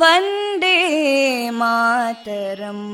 वन्दे मातरम्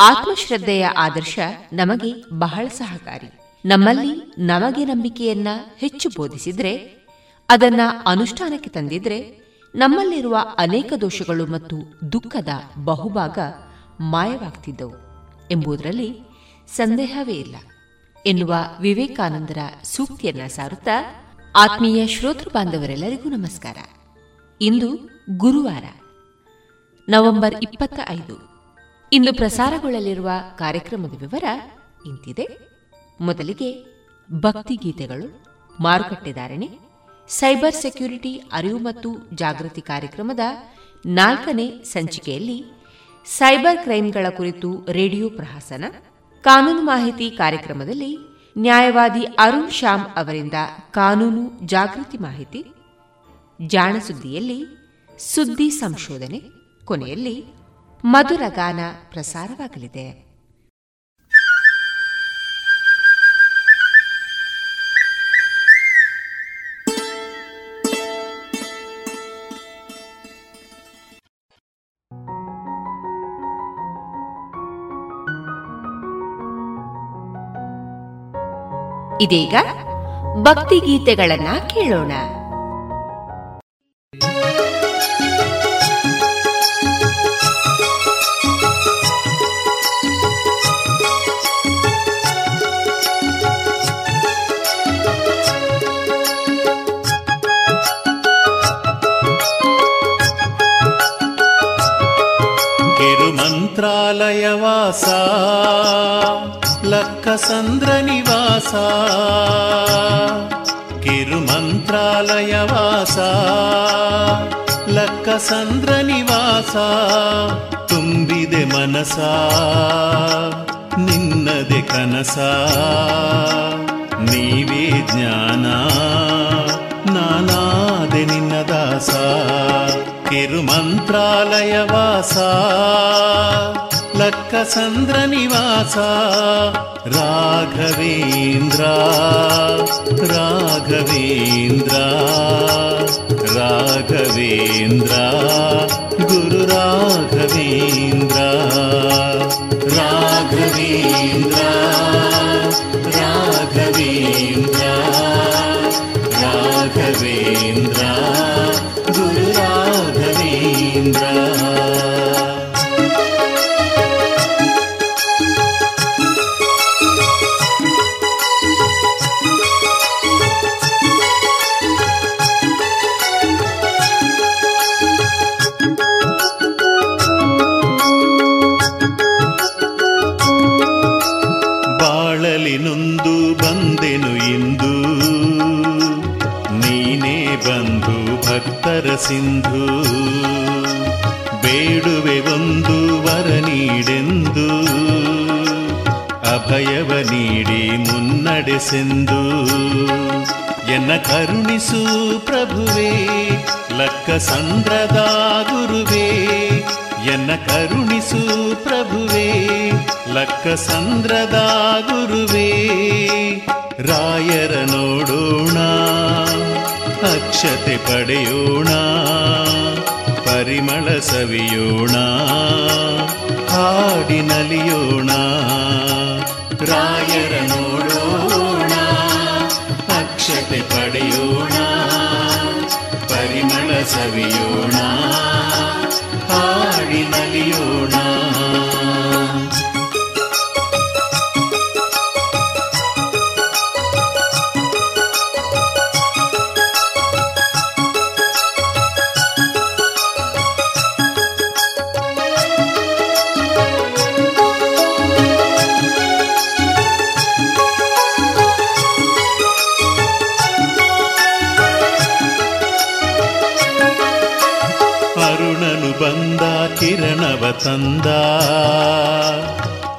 ಆತ್ಮಶ್ರದ್ಧೆಯ ಆದರ್ಶ ನಮಗೆ ಬಹಳ ಸಹಕಾರಿ. ನಮ್ಮಲ್ಲಿ ನಮಗೆ ನಂಬಿಕೆಯನ್ನ ಹೆಚ್ಚು ಬೋಧಿಸಿದ್ರೆ, ಅದನ್ನ ಅನುಷ್ಠಾನಕ್ಕೆ ತಂದಿದ್ರೆ, ನಮ್ಮಲ್ಲಿರುವ ಅನೇಕ ದೋಷಗಳು ಮತ್ತು ದುಃಖದ ಬಹುಭಾಗ ಮಾಯವಾಗ್ತಿದ್ದವು ಎಂಬುದರಲ್ಲಿ ಸಂದೇಹವೇ ಇಲ್ಲ ಎನ್ನುವ ವಿವೇಕಾನಂದರ ಸೂಕ್ತಿಯನ್ನ ಸಾರುತ್ತಾ ಆತ್ಮೀಯ ಶ್ರೋತೃ ಬಾಂಧವರೆಲ್ಲರಿಗೂ ನಮಸ್ಕಾರ. ಇಂದು ಗುರುವಾರ, ನವೆಂಬರ್ ಇಪ್ಪತ್ತ ಐದು ಇಂದು ಪ್ರಸಾರಗೊಳ್ಳಲಿರುವ ಕಾರ್ಯಕ್ರಮದ ವಿವರ ಇಂತಿದೆ. ಮೊದಲಿಗೆ ಭಕ್ತಿ ಗೀತೆಗಳು ಮಾರುಕಟ್ಟೆದಾರಣೆ ಸೈಬರ್ ಸೆಕ್ಯೂರಿಟಿ ಅರಿವು ಮತ್ತು ಜಾಗೃತಿ ಕಾರ್ಯಕ್ರಮದ ನಾಲ್ಕನೇ ಸಂಚಿಕೆಯಲ್ಲಿ ಸೈಬರ್ ಕ್ರೈಮ್ಗಳ ಕುರಿತು ರೇಡಿಯೋ ಪ್ರಹಸನ, ಕಾನೂನು ಮಾಹಿತಿ ಕಾರ್ಯಕ್ರಮದಲ್ಲಿ ನ್ಯಾಯವಾದಿ ಅರುಣ್ ಶ್ಯಾಮ್ ಅವರಿಂದ ಕಾನೂನು ಜಾಗೃತಿ ಮಾಹಿತಿ ಜಾಣಸುದ್ದಿಯಲ್ಲಿ ಸುದ್ದಿ ಸಂಶೋಧನೆ, ಕೊನೆಯಲ್ಲಿ ಮಧುರ ಗಾನ ಪ್ರಸಾರವಾಗಲಿದೆ. ಇದೀಗ ಭಕ್ತಿ ಗೀತೆಗಳನ್ನ ಕೇಳೋಣ. ಮಂತ್ರಾಲಯವಾಸ ಲಕ್ಕಸಂದ್ರ ನಿವಾಸ ಕಿರುಮಂತ್ರಾಲಯವಾಸ ಲಕ್ಕಸಂದ್ರ ನಿವಾಸ ತುಂಬಿದೆ ಮನಸ ನಿನ್ನದೆ ಕನಸ ನೀವೇ ಜ್ಞಾನ ನಾನಾದೆ ನಿನ್ನ ದಾಸ ಕಿರುಮಂತ್ರಾಲಯವಾಸ ಲಕ್ಕಸಂದ್ರ न्द्रनिवासा राघवेन्द्रा राघवेन्द्रा राघवेन्द्रा गुरु राघवीन्द्रा राघवीन्द्रा राघवीन्द्रा राघवेन्द्रा गुरु ಸಿಂಧು, ಬೇಡುವೆ ಒಂದು ವರ ನೀಡೆಂದು, ಅಭಯವ ನೀಡಿ ಮುನ್ನಡೆಸೆಂದು ಎನ್ನ ಕರುಣಿಸು ಪ್ರಭುವೇ, ಲಕ್ಕ ಸಂದ್ರದ ಗುರುವೇ, ಎನ್ನ ಕರುಣಿಸು ಪ್ರಭುವೇ, ಲಕ್ಕ ಸಂದ್ರದ ಗುರುವೇ, ರಾಯರ ನೋಡೋಣ. ಅಕ್ಷತೆ ಪಡೆಯೋಣ ಪರಿಮಳ ಸವಿಯೋಣ ಹಾಡಿನಲಿಯೋಣ ರಾಯರ ನೋಡೋಣ ಅಕ್ಷತೆ ಪಡೆಯೋಣ ಪರಿಮಳ ಸವಿಯೋಣ ತಂದ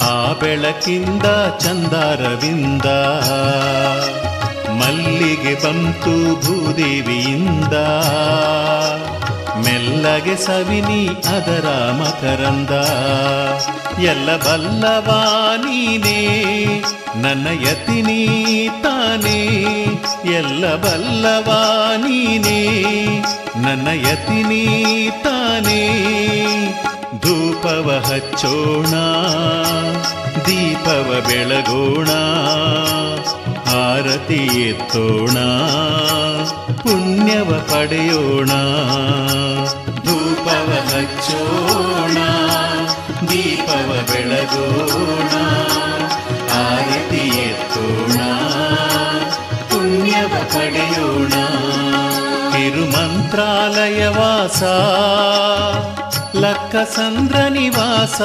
ಆ ಬೆಳಕಿಂದ ಚಂದಾರವಿಂದ ಮಲ್ಲಿಗೆ ಬಂತು ಭೂದೇವಿಯಿಂದ ಮೆಲ್ಲಗೆ ಸವಿನಿ ಅದರ ಮಕರಂದ. ಎಲ್ಲ ಬಲ್ಲವಾನೀನೇ ನನ್ನ ಯತಿನಿ ತಾನೇ. ಎಲ್ಲ ಬಲ್ಲವಾನೀನೇ ನನ್ನ ಯತಿನಿ ತಾನೇ. ಧೂಪವ ಹಚ್ಚೋಣ ದೀಪವ ಬೆಳಗೋಣ ಆರತಿ ಎತ್ತೋಣ ಪುಣ್ಯವ ಪಡೆಯೋಣ ಧೂಪವ ಹಚ್ಚೋಣ ದೀಪವ ಬೆಳಗೋಣ ಆರತಿ ಎತ್ತೋಣ ಪುಣ್ಯವ ಪಡೆಯೋಣ ತಿರುಮಂತ್ರಾಲಯ ವಾಸ ಲಕ್ಕ ಸಂದ್ರ ನಿವಾಸ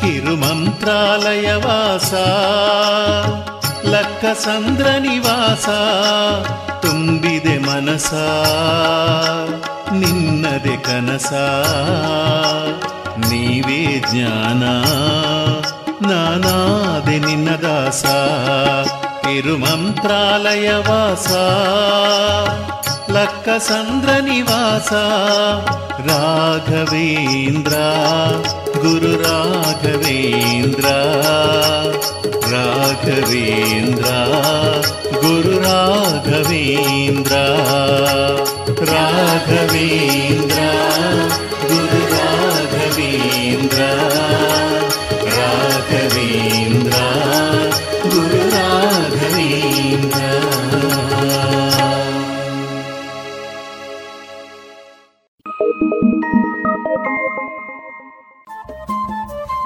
ಕಿರುಮಂತ್ರಾಲಯ ವಾಸ ಲಕ್ಕ ಸಂದ್ರ ನಿವಾಸ ತುಂಬಿದೆ ಮನಸ ನಿನ್ನದೆ ಕನಸ ನೀವೇ ಜ್ಞಾನ ನಾನಾದೆ ನಿನ್ನ ದಾಸ ತಿರುಮಂತ್ರಾಲಯ ವಾಸ ಲಕ್ಕ ಸಂದ್ರ ನಿವಾಸ ರಾಘವೇಂದ್ರ ಗುರು ರಾಘವೇಂದ್ರ ರಾಘವೇಂದ್ರ ಗುರು ರಾಘವೇಂದ್ರ ರಾಘವೇಂದ್ರ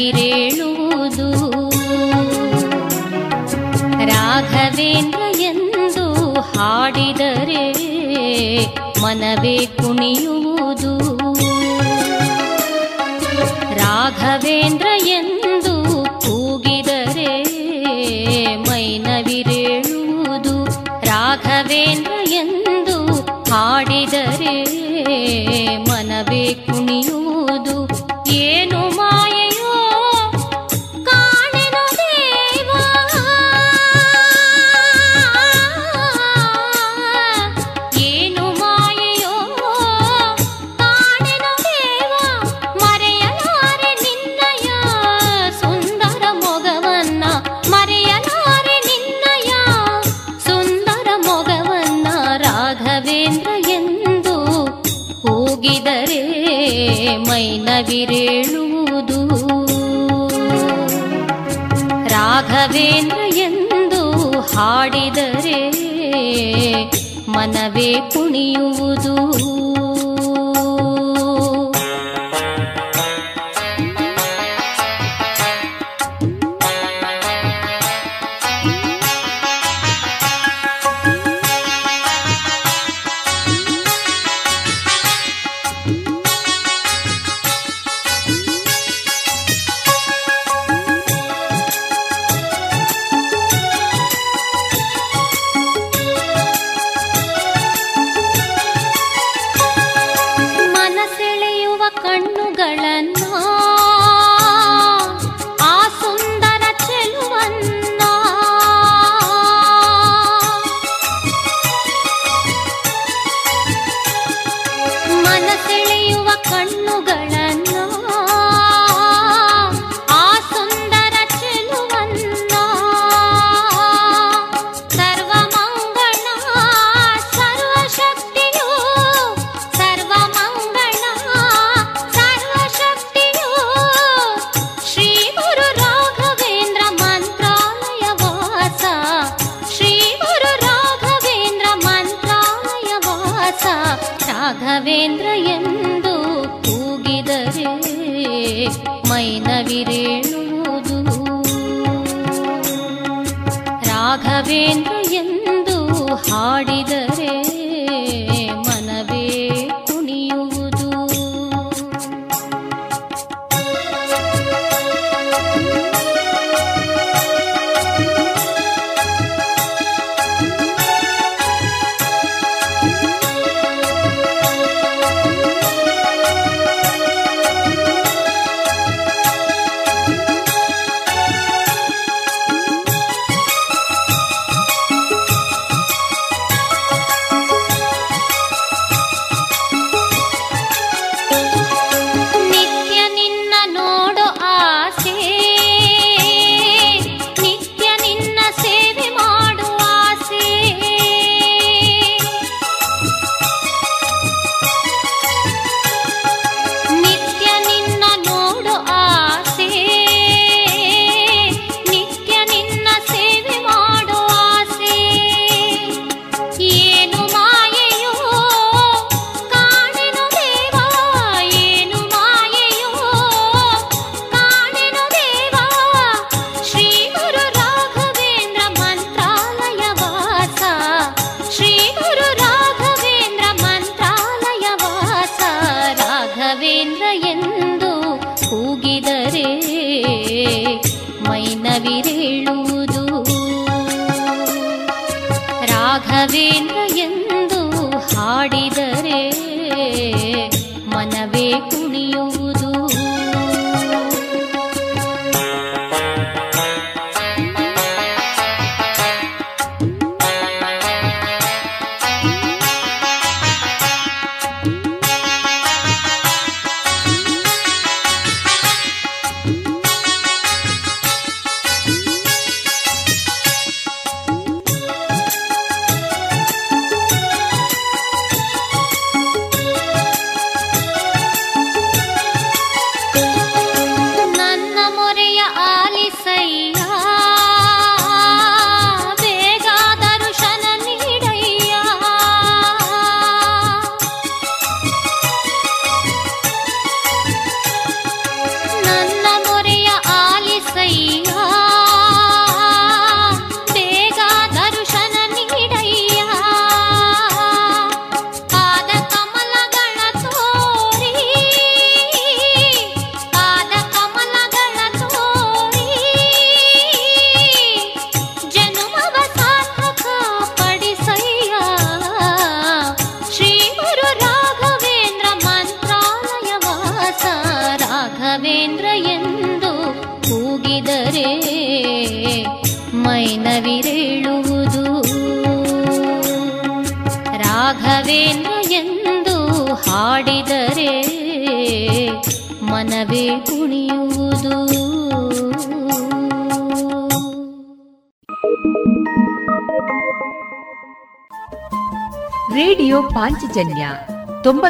ಮೈನವಿರೇಳುವುದು ರಾಘವೇಂದ್ರ ಎಂದು ಹಾಡಿದರೆ ಮನವೇ ಕುಣಿಯುವುದು? ರಾಘವೇಂದ್ರ ಎಂದು ಕೂಗಿದರೆ ಮೈನವಿರೇಳುವುದು? ರಾಘವೇಂದ್ರ ಎಂದು ಹಾಡಿದರೆ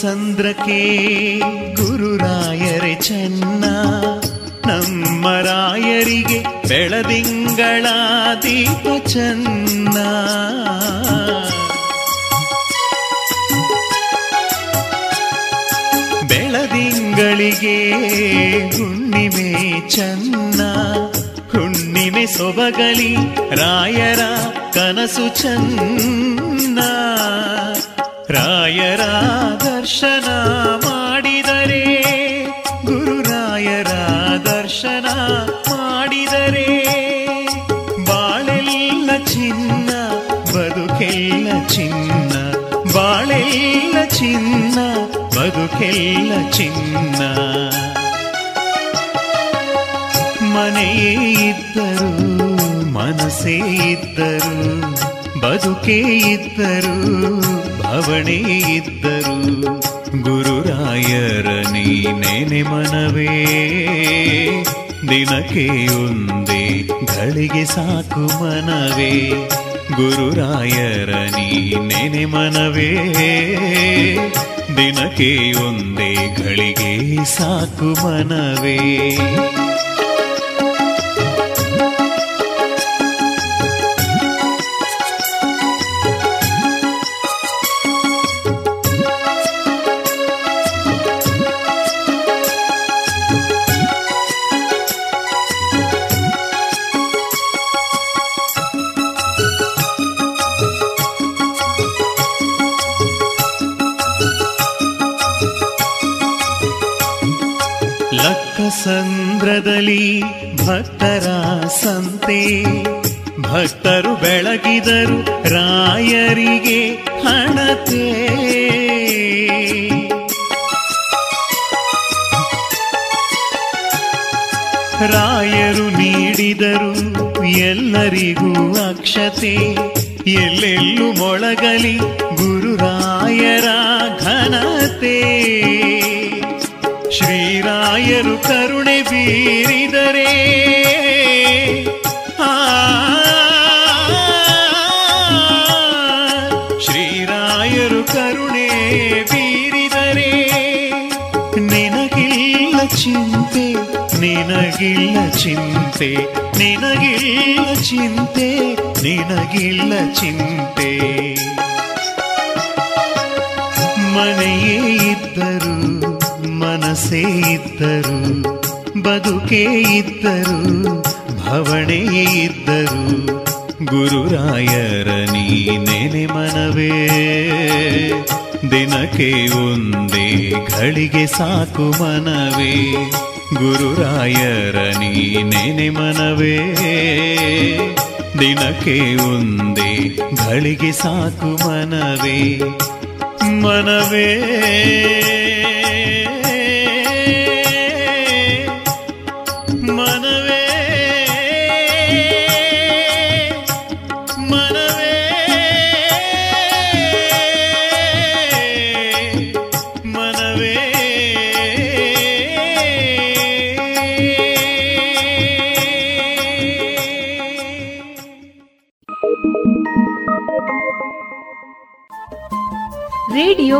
ಲಕ್ಕಸಂದ್ರಕ್ಕೆ ಗುರುರಾಯರೆ ಚೆನ್ನ, ನಮ್ಮ ರಾಯರಿಗೆ ಬೆಳದಿಂಗಳ ದೀಪ ಚೆನ್ನ. ಬೆಳದಿಂಗಳಿಗೆ ಹುಣ್ಣಿಮೆ ಚೆನ್ನ, ಹುಣ್ಣಿಮೆ ಸೊಬಗಲಿ ರಾಯರ ಕನಸು ಚೆನ್ನ. ರಾಯರ ದರ್ಶನ ಮಾಡಿದರೆ ಗುರುರಾಯರ ದರ್ಶನ ಮಾಡಿದರೆ, ಬಾಳೆಲ್ಲ ಚಿನ್ನ, ಬದುಕೆಲ್ಲ ಚಿನ್ನ, ಬಾಳೆಲ್ಲ ಚಿನ್ನ, ಬದುಕೆಲ್ಲ ಚಿನ್ನ. ಮನೆಯೇ ಇದ್ದರು, ಮನಸ್ಸೇ ಇದ್ದರು ಬದುಕೇ ಇದ್ದರು ಭವಣೆ ಇದ್ದರು. ಗುರುರಾಯರ ನೆನೆ ಮನವೇ ದಿನಕ್ಕೆ ಒಂದೇ ಗಳಿಗೆ ಸಾಕು ಮನವೇ. ಗುರುರಾಯರ ನೆನೆ ಮನವೇ ದಿನಕ್ಕೆ ಒಂದೇ ಗಳಿಗೆ ಸಾಕು ಮನವೇ. ಸಂತೆ. ಭಕ್ತರು ಬೆಳಗಿದರು ರಾಯರಿಗೆ ಹಣತೆ. ರಾಯರು ನೀಡಿದರು ಎಲ್ಲರಿಗೂ ಅಕ್ಷತೆ. ಎಲ್ಲೆಲ್ಲೂ ಮೊಳಗಲಿ ಗುರುರಾಯರ ಘನತೆ. ಶ್ರೀರಾಯರು ಕರುಣೆ ಬೀರಿದರೆ ನಿನಗಿಲ್ಲ ಚಿಂತೆ ನಿನಗಿಲ್ಲ ಚಿಂತೆ ನಿನಗಿಲ್ಲ ಚಿಂತೆ. ಮನೆಯೇ ಇದ್ದರು, ಮನಸ್ಸೇ ಇದ್ದರು, ಬದುಕೇ ಇದ್ದರು ಭವಣೆ ಇದ್ದರು, ಗುರುರಾಯರ ನೆನೆ ಮನವೇ. ದಿನಕ್ಕೆ ಒಂದೇ ಘಳಿಗೆ ಸಾಕು ಮನವೇ. ಗುರುರಾಯರ ನೀನೆ ಮನವೇ. ದಿನಕ್ಕೆ ಒಂದೇ ಗಳಿಗೆ ಸಾಕು ಮನವೇ. ಮನವೇ.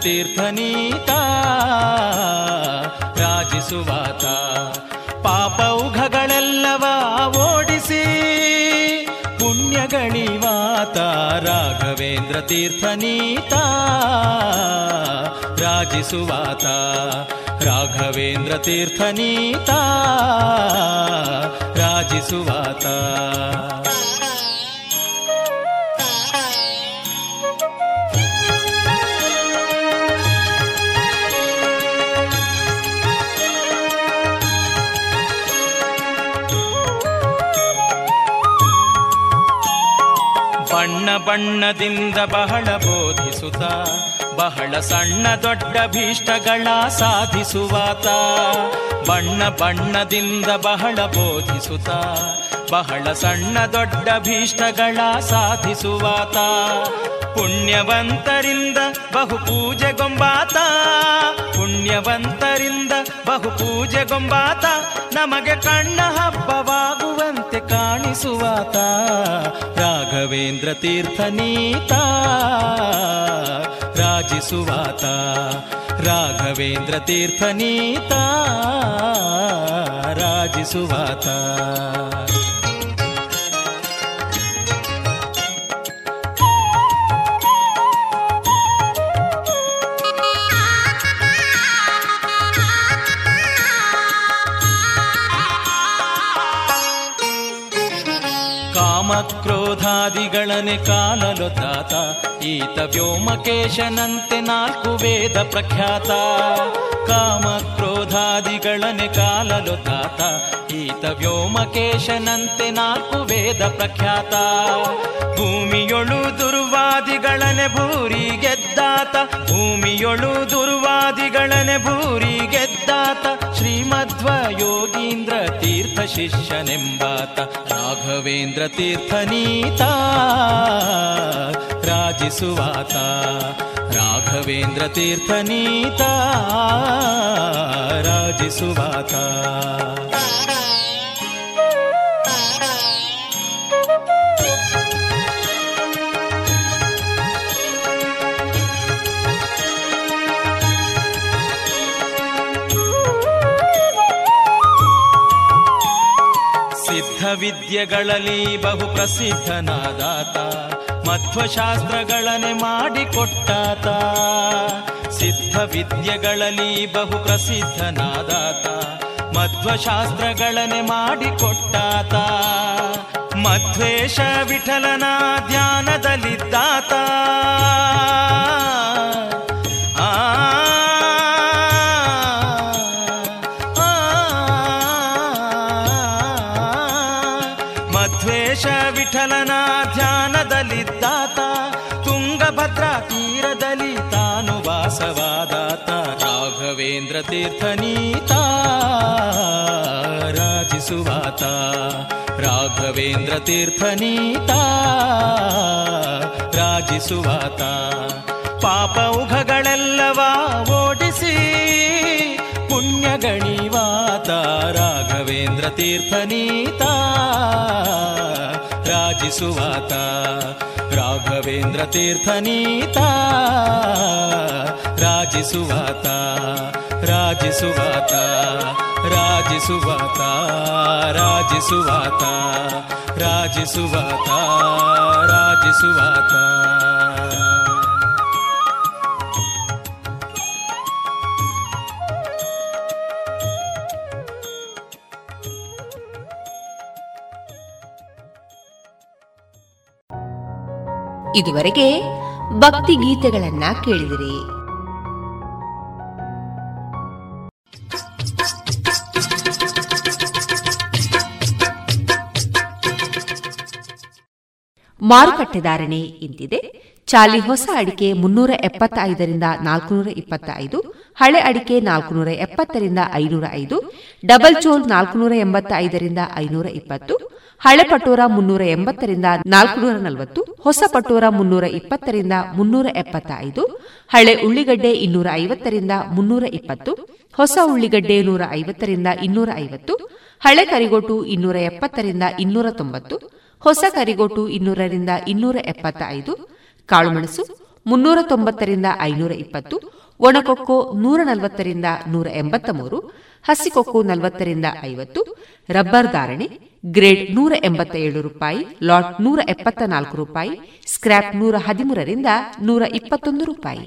ತೀರ್ಥನೀತ ರಾಜಿಸುವಾತ. ಪಾಪೌಘಗಳೆಲ್ಲವ ಓಡಿಸಿ ಪುಣ್ಯಗಳಿವಾತ ರಾಘವೇಂದ್ರ ತೀರ್ಥನೀತ ರಾಜಿಸುವಾತ. ರಾಘವೇಂದ್ರ ತೀರ್ಥನೀತ ರಾಜಿಸುವಾತ. ಬಣ್ಣದಿಂದ ಬಹಳ ಬೋಧಿಸುತ್ತ, ಬಹಳ ಸಣ್ಣ ದೊಡ್ಡ ಭೀಷ್ಟಗಳ ಸಾಧಿಸುವಾತ. ಬಣ್ಣ ಬಣ್ಣದಿಂದ ಬಹಳ ಬೋಧಿಸುತ್ತ, ಬಹಳ ಸಣ್ಣ ದೊಡ್ಡ ಭೀಷ್ಟಗಳ ಸಾಧಿಸುವಾತ. ಪುಣ್ಯವಂತರಿಂದ ಬಹು ಪೂಜೆಗೊಂಬಾತ ಪುಣ್ಯವಂತರಿಂದ ಬಹು ಪೂಜೆಗೊಂಬಾತ ನಮಗೆ ಕಣ್ಣ ಹಬ್ಬವಾಗುವಂತೆ ರಾಘವೇಂದ್ರ ತೀರ್ಥನೀತ ರಾಜಿಸುವಾತ ರಾಘವೇಂದ್ರ ತೀರ್ಥನೀತ ರಾಜಿಸುವಾತ. ಕ್ರೋಧಾದಿಗಳನೆ ತಾತ ಈತ ವ್ಯೋಮಕೇಶನಂತೆ ನಾಲ್ಕು ವೇದ ಪ್ರಖ್ಯಾತ. ಕಾಮ ಕ್ರೋಧಾದಿಗಳನೆ ಕಾಲಲೊದ್ದಾತ ಈತ ವ್ಯೋಮಕೇಶನಂತೆ ನಾಲ್ಕು ವೇದ ಪ್ರಖ್ಯಾತ. ಭೂಮಿಯೊಳು ದುರ್ವಾದಿಗಳನೆ ಭೂರಿ ಗೆದ್ದಾತ. ಭೂಮಿಯೊಳು ದುರ್ವಾದಿಗಳನೆ ಭೂರಿ ಗೆದ್ದಾತ. ಶ್ರೀಮಧ್ವ ಯೋಗೀಂದ್ರ ತೀರ್ಥ ಶಿಷ್ಯನೆಂಬಾತ. ರಾಘವೇಂದ್ರ ತೀರ್ಥನೀತ ರಾಜಿಸುವಾತ. ರಾಘವೇಂದ್ರ ತೀರ್ಥನೀತ ರಾಜಿಸುವಾತ. ವಿದ್ಯೆಗಳಲ್ಲಿ ಬಹು ಪ್ರಸಿದ್ಧನಾದಾತ ಮಧ್ವಶಾಸ್ತ್ರಗಳನೆ ಮಾಡಿಕೊಟ್ಟಾತ. ಸಿದ್ಧ ವಿದ್ಯೆಗಳಲ್ಲಿ ಬಹು ಪ್ರಸಿದ್ಧನಾದಾತ ಮಧ್ವಶಾಸ್ತ್ರಗಳನೆ ಮಾಡಿಕೊಟ್ಟಾತ. ಮಧ್ವೇಶ ವಿಠಲನ ಧ್ಯಾನದಲ್ಲಿದ್ದಾತ. ತೀರ್ಥನೀತ ರಾಜಿಸುವಾತ. ಪಾಪ ಉಘಗಳೆಲ್ಲವ ಓಡಿಸಿ ಪುಣ್ಯಗಣಿವಾತ. ರಾಘವೇಂದ್ರ ತೀರ್ಥನೀತ ರಾಜಿಸುವಾತ. ರಾಘವೇಂದ್ರ ತೀರ್ಥನೀತ ರಾಜಿಸುವಾತ. ರಾಜಿಸುವಾತ ರಾಜಿಸುವಾತ ರಾಜಿಸುವಾತ ರಾಜಿಸುವಾತ ರಾಜಿಸುವಾತ. ಇದುವರೆಗೆ ಭಕ್ತಿ ಗೀತೆಗಳನ್ನ ಕೇಳಿದಿರಿ. ಮಾರುಕಟ್ಟೆ ಧಾರಣೆ ಇಂತಿದೆ. ಚಾಲಿ ಹೊಸ ಅಡಿಕೆ ಮುನ್ನೂರ ಎಪ್ಪತ್ತೈದರಿಂದ ನಾಲ್ಕುನೂರ ಇಪ್ಪತ್ತೈದು, ಹಳೆ ಅಡಿಕೆ ನಾಲ್ಕುನೂರ ಎಪ್ಪತ್ತರಿಂದ ಐನೂರ ಐದು, ಡಬಲ್ ಚೋಲ್ ನಾಲ್ಕುನೂರ ಎಂಬತ್ತೈದರಿಂದ ಐನೂರ ಇಪ್ಪತ್ತು, ಹಳೆ ಪಟೋರ ಮುನ್ನೂರ ಎಂಬತ್ತರಿಂದ ನಾಲ್ಕುನೂರ ನಲವತ್ತು, ಹೊಸ ಪಟೋರ ಮುನ್ನೂರ ಇಪ್ಪತ್ತರಿಂದ ಮುನ್ನೂರ ಎಪ್ಪತ್ತೈದು, ಹಳೆ ಉಳ್ಳಿಗಡ್ಡೆ ಇನ್ನೂರ ಐವತ್ತರಿಂದ ಮುನ್ನೂರ ಇಪ್ಪತ್ತು, ಹೊಸ ಉಳ್ಳಿಗಡ್ಡೆ ನೂರ ಐವತ್ತರಿಂದ ಇನ್ನೂರ ಐವತ್ತು, ಹಳೆ ಕರಿಗೋಟು ಇನ್ನೂರ ಎಪ್ಪತ್ತರಿಂದ ಇನ್ನೂರ ತೊಂಬತ್ತು ಹೊಸ ಕರಿಗೋಟು ಇನ್ನೂರರಿಂದ ಇನ್ನೂರ ಎಪ್ಪತ್ತ ಐದು ಕಾಳುಮೆಣಸು ಮುನ್ನೂರ ತೊಂಬತ್ತರಿಂದ ಐನೂರ ಇಪ್ಪತ್ತು ಒಣಕೊಕ್ಕೋ ನೂರ ನಲವತ್ತರಿಂದ ನೂರ ಎಂಬತ್ತ ಮೂರು ಹಸಿಕೊಕ್ಕೋ ನಲವತ್ತರಿಂದ ಐವತ್ತು, ರಬ್ಬರ್ ಧಾರಣೆ ಗ್ರೇಡ್ ನೂರ ಎಂಬತ್ತ ಏಳು ರೂಪಾಯಿ, ಲಾಟ್ ನೂರ ಎಪ್ಪತ್ತ ನಾಲ್ಕು ರೂಪಾಯಿ ಸ್ಕ್ರಾಪ್ ನೂರ ಹದಿಮೂರರಿಂದ ನೂರ ಇಪ್ಪತ್ತೊಂದು ರೂಪಾಯಿ.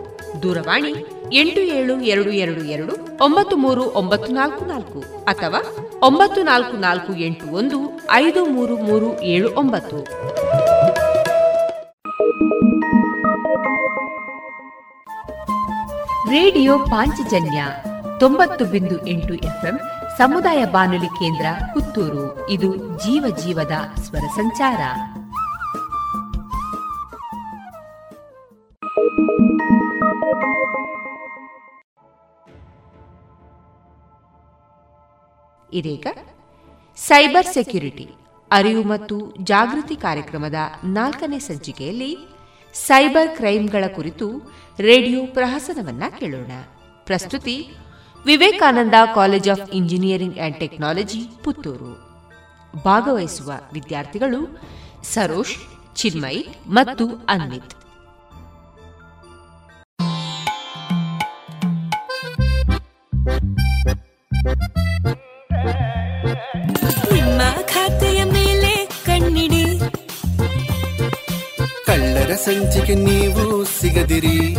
ದೂರವಾಣಿ ಎಂಟು ಏಳು ಎರಡು ಎರಡು ಎರಡು ಒಂಬತ್ತು ಮೂರು ಒಂಬತ್ತು ನಾಲ್ಕು ನಾಲ್ಕು ಅಥವಾ ಒಂಬತ್ತು ನಾಲ್ಕು ನಾಲ್ಕು ಎಂಟು ಒಂದು ಐದು ಮೂರು ಮೂರು ಏಳು ಒಂಬತ್ತು. ರೇಡಿಯೋ ಪಾಂಚಜನ್ಯ ತೊಂಬತ್ತು ಬಿಂದು ಎಂಟು ಎಫ್ಎಂ ಸಮುದಾಯ ಬಾನುಲಿ ಕೇಂದ್ರ ಪುತ್ತೂರು. ಇದು ಜೀವ ಜೀವದ ಸ್ವರ ಸಂಚಾರ. ಇದೀಗ ಸೈಬರ್ ಸೆಕ್ಯುರಿಟಿ, ಅರಿವು ಮತ್ತು ಜಾಗೃತಿ ಕಾರ್ಯಕ್ರಮದ ನಾಲ್ಕನೇ ಸಂಚಿಕೆಯಲ್ಲಿ ಸೈಬರ್ ಕ್ರೈಂಗಳ ಕುರಿತು ರೇಡಿಯೋ ಪ್ರಹಸನವನ್ನ ಕೇಳೋಣ. ಪ್ರಸ್ತುತಿ, Vivekananda college of engineering and technology, Puttur. ಭಾಗವಹಿಸುವ ವಿದ್ಯಾರ್ಥಿಗಳು ಸರೋಶ್ ಚಿನ್ಮಯ್ ಮತ್ತು ಅನ್ವಿತ್. ನಿಮ್ಮ ಖಾತೆಯ ಮೇಲೆ ಕಣ್ಣಿಡಿ. ಕಳ್ಳರ ಸಂಚಿಕೆ ನೀವು ಸಿಗದಿರಿ.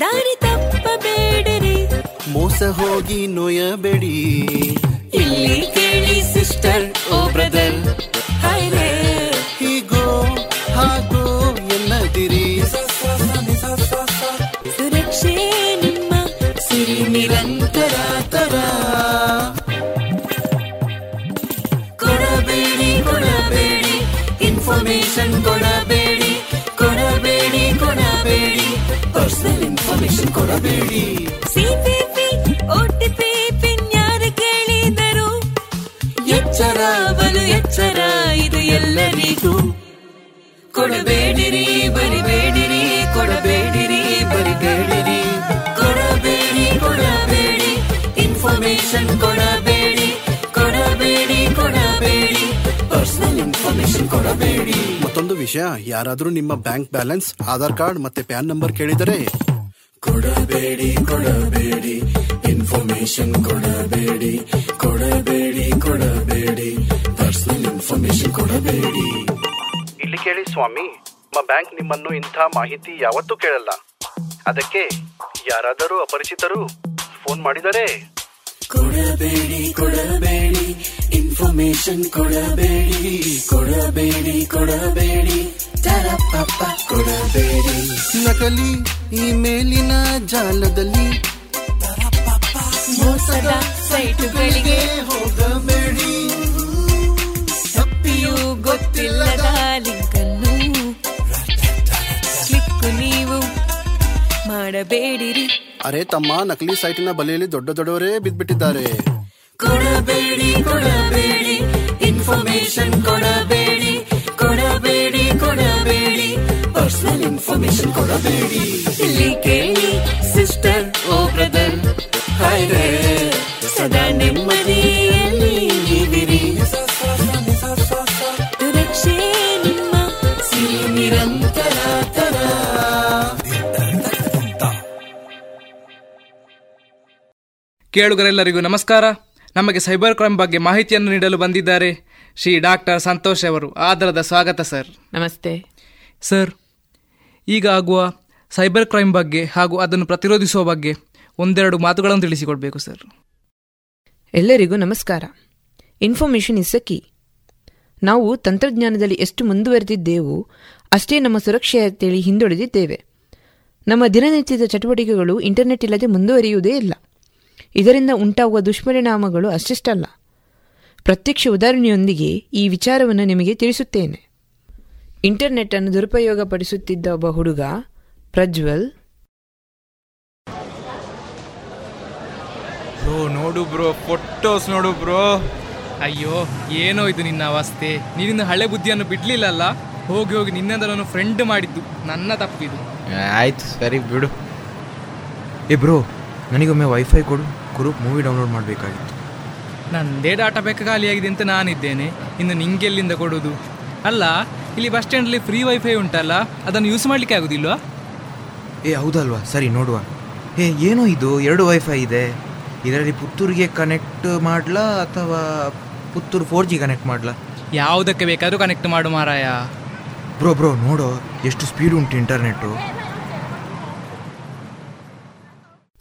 ದಾರಿ ತಪ್ಪಬೇಡಿರಿ. ಮೋಸ ಹೋಗಿ ನೋಯಬೇಡಿ. ಇಲ್ಲಿ ಕೇಳಿ ಸಿಸ್ಟರ್ ಓ ಬ್ರದರ್. ಹೀಗೋ ಹಾಗೋ ಎನ್ನದಿರಿ. ಸುರಕ್ಷೆ ನಿಮ್ಮ ಸಿರಿ ನಿರಂತರ ಕೊಡಬೇಡಿ. ಸಿಪಿಪಿ ಓಟಿಪಿ ಪಿನ್ ಯಾರು ಕೇಳಿದರು? ಎಚ್ಚರ ಬಲು ಎಚ್ಚರ ಇದು ಎಲ್ಲರಿಗೂ. ಕೊಡಬೇಡಿರಿ ಬರಿಬೇಡಿರಿ ಕೊಡಬೇಡಿರಿ ಬರಿಬೇಡಿರಿ. ಕೊಡಬೇಡಿ ಕೊಡಬೇಡಿ ಇನ್ಫಾರ್ಮೇಶನ್ ಕೊಡಬೇಡಿ ಕೊಡಬೇಡಿ ಕೊಡಬೇಡಿ. ಪರ್ಸನಲ್ ಇನ್ಫಾರ್ಮೇಶನ್ ಕೊಡಬೇಡಿ. ಮತ್ತೊಂದು ವಿಷಯ ಯಾರಾದ್ರೂ ನಿಮ್ಮ ಬ್ಯಾಂಕ್ ಬ್ಯಾಲೆನ್ಸ್ ಆಧಾರ್ ಕಾರ್ಡ್ ಮತ್ತೆ ಪ್ಯಾನ್ ನಂಬರ್ ಕೇಳಿದರೆ ಕೊಡಬೇಡಿ ಕೊಡಬೇಡಿ. ಇನ್ಫಾರ್ಮೇಶನ್ ಕೊಡಬೇಡಿ ಕೊಡಬೇಡಿ ಕೊಡಬೇಡಿ. ಪರ್ಸನಲ್ ಇನ್ಫಾರ್ಮೇಶನ್ ಕೊಡಬೇಡಿ. ಇಲ್ಲಿ ಕೇಳಿ ಸ್ವಾಮಿ ನಮ್ಮ ಬ್ಯಾಂಕ್ ನಿಮ್ಮನ್ನು ಇಂಥ ಮಾಹಿತಿ ಯಾವತ್ತೂ ಕೇಳಲ್ಲ. ಅದಕ್ಕೆ ಯಾರಾದರೂ ಅಪರಿಚಿತರು ಫೋನ್ ಮಾಡಿದರೆ? ಕೊಡಬೇಡಿ ಕೊಡಬೇಡಿ. ಇನ್ಫಾರ್ಮೇಶನ್ ಕೊಡಬೇಡಿ ಕೊಡಬೇಡಿ ಕೊಡಬೇಡಿ. ತರಪಪ್ಪ ಈ ಮೇಲಿನ ಜಾಲದಲ್ಲಿ ಮೋಸದ ಸೈಟುಗಳಿಗೆ ಹೋಗಬೇಡಿ. ತಪ್ಪಿಯೂ ಗೊತ್ತಿಲ್ಲದ ಲಿಂಕನ್ನು ಕ್ಲಿಕ್ ನೀವು ಮಾಡಬೇಡಿರಿ. ಅರೆ ತಮ್ಮ ನಕಲಿ ಸೈಟಿನ ಬಲೆಯಲ್ಲಿ ದೊಡ್ಡ ದೊಡ್ಡವರೇ ಬಿದ್ದ್ಬಿಟ್ಟಿದ್ದಾರೆ ಕೊಡಬೇಡಿ ಕೊಡಬೇಡಿ. ಇನ್ಫಾರ್ಮೇಶನ್ ಕೊಡಬೇಡಿ ಕೊಡಬೇಡಿ. ಕೊಡಬೇಡಿ. ಪರ್ಸನಲ್ ಇನ್ಫಾರ್ಮೇಶನ್ ಕೊಡಬೇಡಿ. ಇಲ್ಲಿ ಕೇಳಿ ಸಿಸ್ಟರ್ ಓ ಬ್ರದರ್ ಹಾಯ್ ಸದಾ ಸುರಕ್ಷೆ ನಿಮ್ಮ ಸಿರಿ ಕೇಳುಗರೆಲ್ಲರಿಗೂ ನಮಸ್ಕಾರ. ನಮಗೆ ಸೈಬರ್ ಕ್ರೈಮ್ ಬಗ್ಗೆ ಮಾಹಿತಿಯನ್ನು ನೀಡಲು ಬಂದಿದ್ದಾರೆ. ಶ್ರೀ ಡಾಕ್ಟರ್ ಸಂತೋಷ್ ಅವರು. ಆದರದ ಸ್ವಾಗತ ಸರ್. ನಮಸ್ತೆ. ಸರ್ ಈಗ ಆಗುವ ಸೈಬರ್ ಕ್ರೈಮ್ ಬಗ್ಗೆ ಹಾಗೂ ಅದನ್ನು ಪ್ರತಿರೋಧಿಸುವ ಬಗ್ಗೆ ಒಂದೆರಡು ಮಾತುಗಳನ್ನು ತಿಳಿಸಿಕೊಡಬೇಕು ಸರ್. ಎಲ್ಲರಿಗೂ ನಮಸ್ಕಾರ. ಇನ್ಫಾರ್ಮೇಶನ್ ಇಸ್ ಅ ಕೀ ನಾವು ತಂತ್ರಜ್ಞಾನದಲ್ಲಿ ಎಷ್ಟು ಮುಂದುವರೆದಿದ್ದೇವೋ ಅಷ್ಟೇ ನಮ್ಮ ಸುರಕ್ಷತೆಯಲ್ಲಿ ಹಿಂದುಳಿದಿದ್ದೇವೆ. ನಮ್ಮ ದಿನನಿತ್ಯದ ಚಟುವಟಿಕೆಗಳು ಇಂಟರ್ನೆಟ್ ಇಲ್ಲದೆ ಮುಂದುವರಿಯುವುದೇ ಇಲ್ಲ. ಇದರಿಂದ ಉಂಟಾಗುವ ದುಷ್ಪರಿಣಾಮಗಳು ಅಷ್ಟಿಷ್ಟಲ್ಲ. ಪ್ರತ್ಯಕ್ಷ ಉದಾಹರಣೆಯೊಂದಿಗೆ ಈ ವಿಚಾರವನ್ನು ನಿಮಗೆ ತಿಳಿಸುತ್ತೇನೆ. ಇಂಟರ್ನೆಟ್ ಅನ್ನು ದುರುಪಯೋಗಪಡಿಸುತ್ತಿದ್ದ ಒಬ್ಬ ಹುಡುಗ ಪ್ರಜ್ವಲ್. ಬ್ರೋ ನೋಡು ಬ್ರೋ ಫೋಟೋಸ್ ನೋಡು ಬ್ರೋ. ಅಯ್ಯೋ ಏನೋ ಇದು ನಿನ್ನ ಅವಸ್ಥೆ. ನೀನಿನ್ನು ಹಳೆ ಬುದ್ಧಿಯನ್ನು ಬಿಡ್ಲಿಲ್ಲಲ್ಲ? ಹೋಗಿ ಹೋಗಿ ನಿನ್ನಿಂದ ನಾನು ಫ್ರೆಂಡ್ ಮಾಡಿದ್ದು. ನನ್ನ ತಪ್ಪಿದು. ಆಯ್ತು ಸರಿ ಬಿಡು. ಏ ಬ್ರೋ ನನಗೊಮ್ಮೆ ವೈಫೈ ಕೊಡು. ಕುರು ಮೂವಿ ಡೌನ್ಲೋಡ್ ಮಾಡಬೇಕಾಗಿತ್ತು. ನಂದೇ ಡಾಟಾ ಪ್ಯಾಕ್ ಖಾಲಿಯಾಗಿದೆ ಅಂತ ನಾನಿದ್ದೇನೆ. ಇನ್ನು ನಿಂಗೆ ಎಲ್ಲಿಂದ ಕೊಡೋದು? ಅಲ್ಲ ಇಲ್ಲಿ ಬಸ್ ಸ್ಟ್ಯಾಂಡಲ್ಲಿ ಫ್ರೀ ವೈಫೈ ಉಂಟಲ್ಲ ಅದನ್ನು ಯೂಸ್ ಮಾಡಲಿಕ್ಕೆ ಆಗೋದಿಲ್ವಾ? ಏ ಹೌದಲ್ವಾ? ಸರಿ ನೋಡುವ. ಏ ಏನೋ ಇದು? ಎರಡು ವೈಫೈ ಇದೆ. ಇದರಲ್ಲಿ ಪುತ್ತೂರಿಗೆ ಕನೆಕ್ಟ್ ಮಾಡ್ಲಾ ಅಥವಾ ಪುತ್ತೂರು ಫೋರ್ ಜಿ ಕನೆಕ್ಟ್ ಮಾಡ್ಲಾ? ಯಾವುದಕ್ಕೆ ಬೇಕಾದರೂ ಕನೆಕ್ಟ್ ಮಾಡು ಮಾರಾಯ. ಬ್ರೋ ಬ್ರೋ ನೋಡು. ಎಷ್ಟು ಸ್ಪೀಡ್ ಉಂಟು ಇಂಟರ್ನೆಟ್ಟು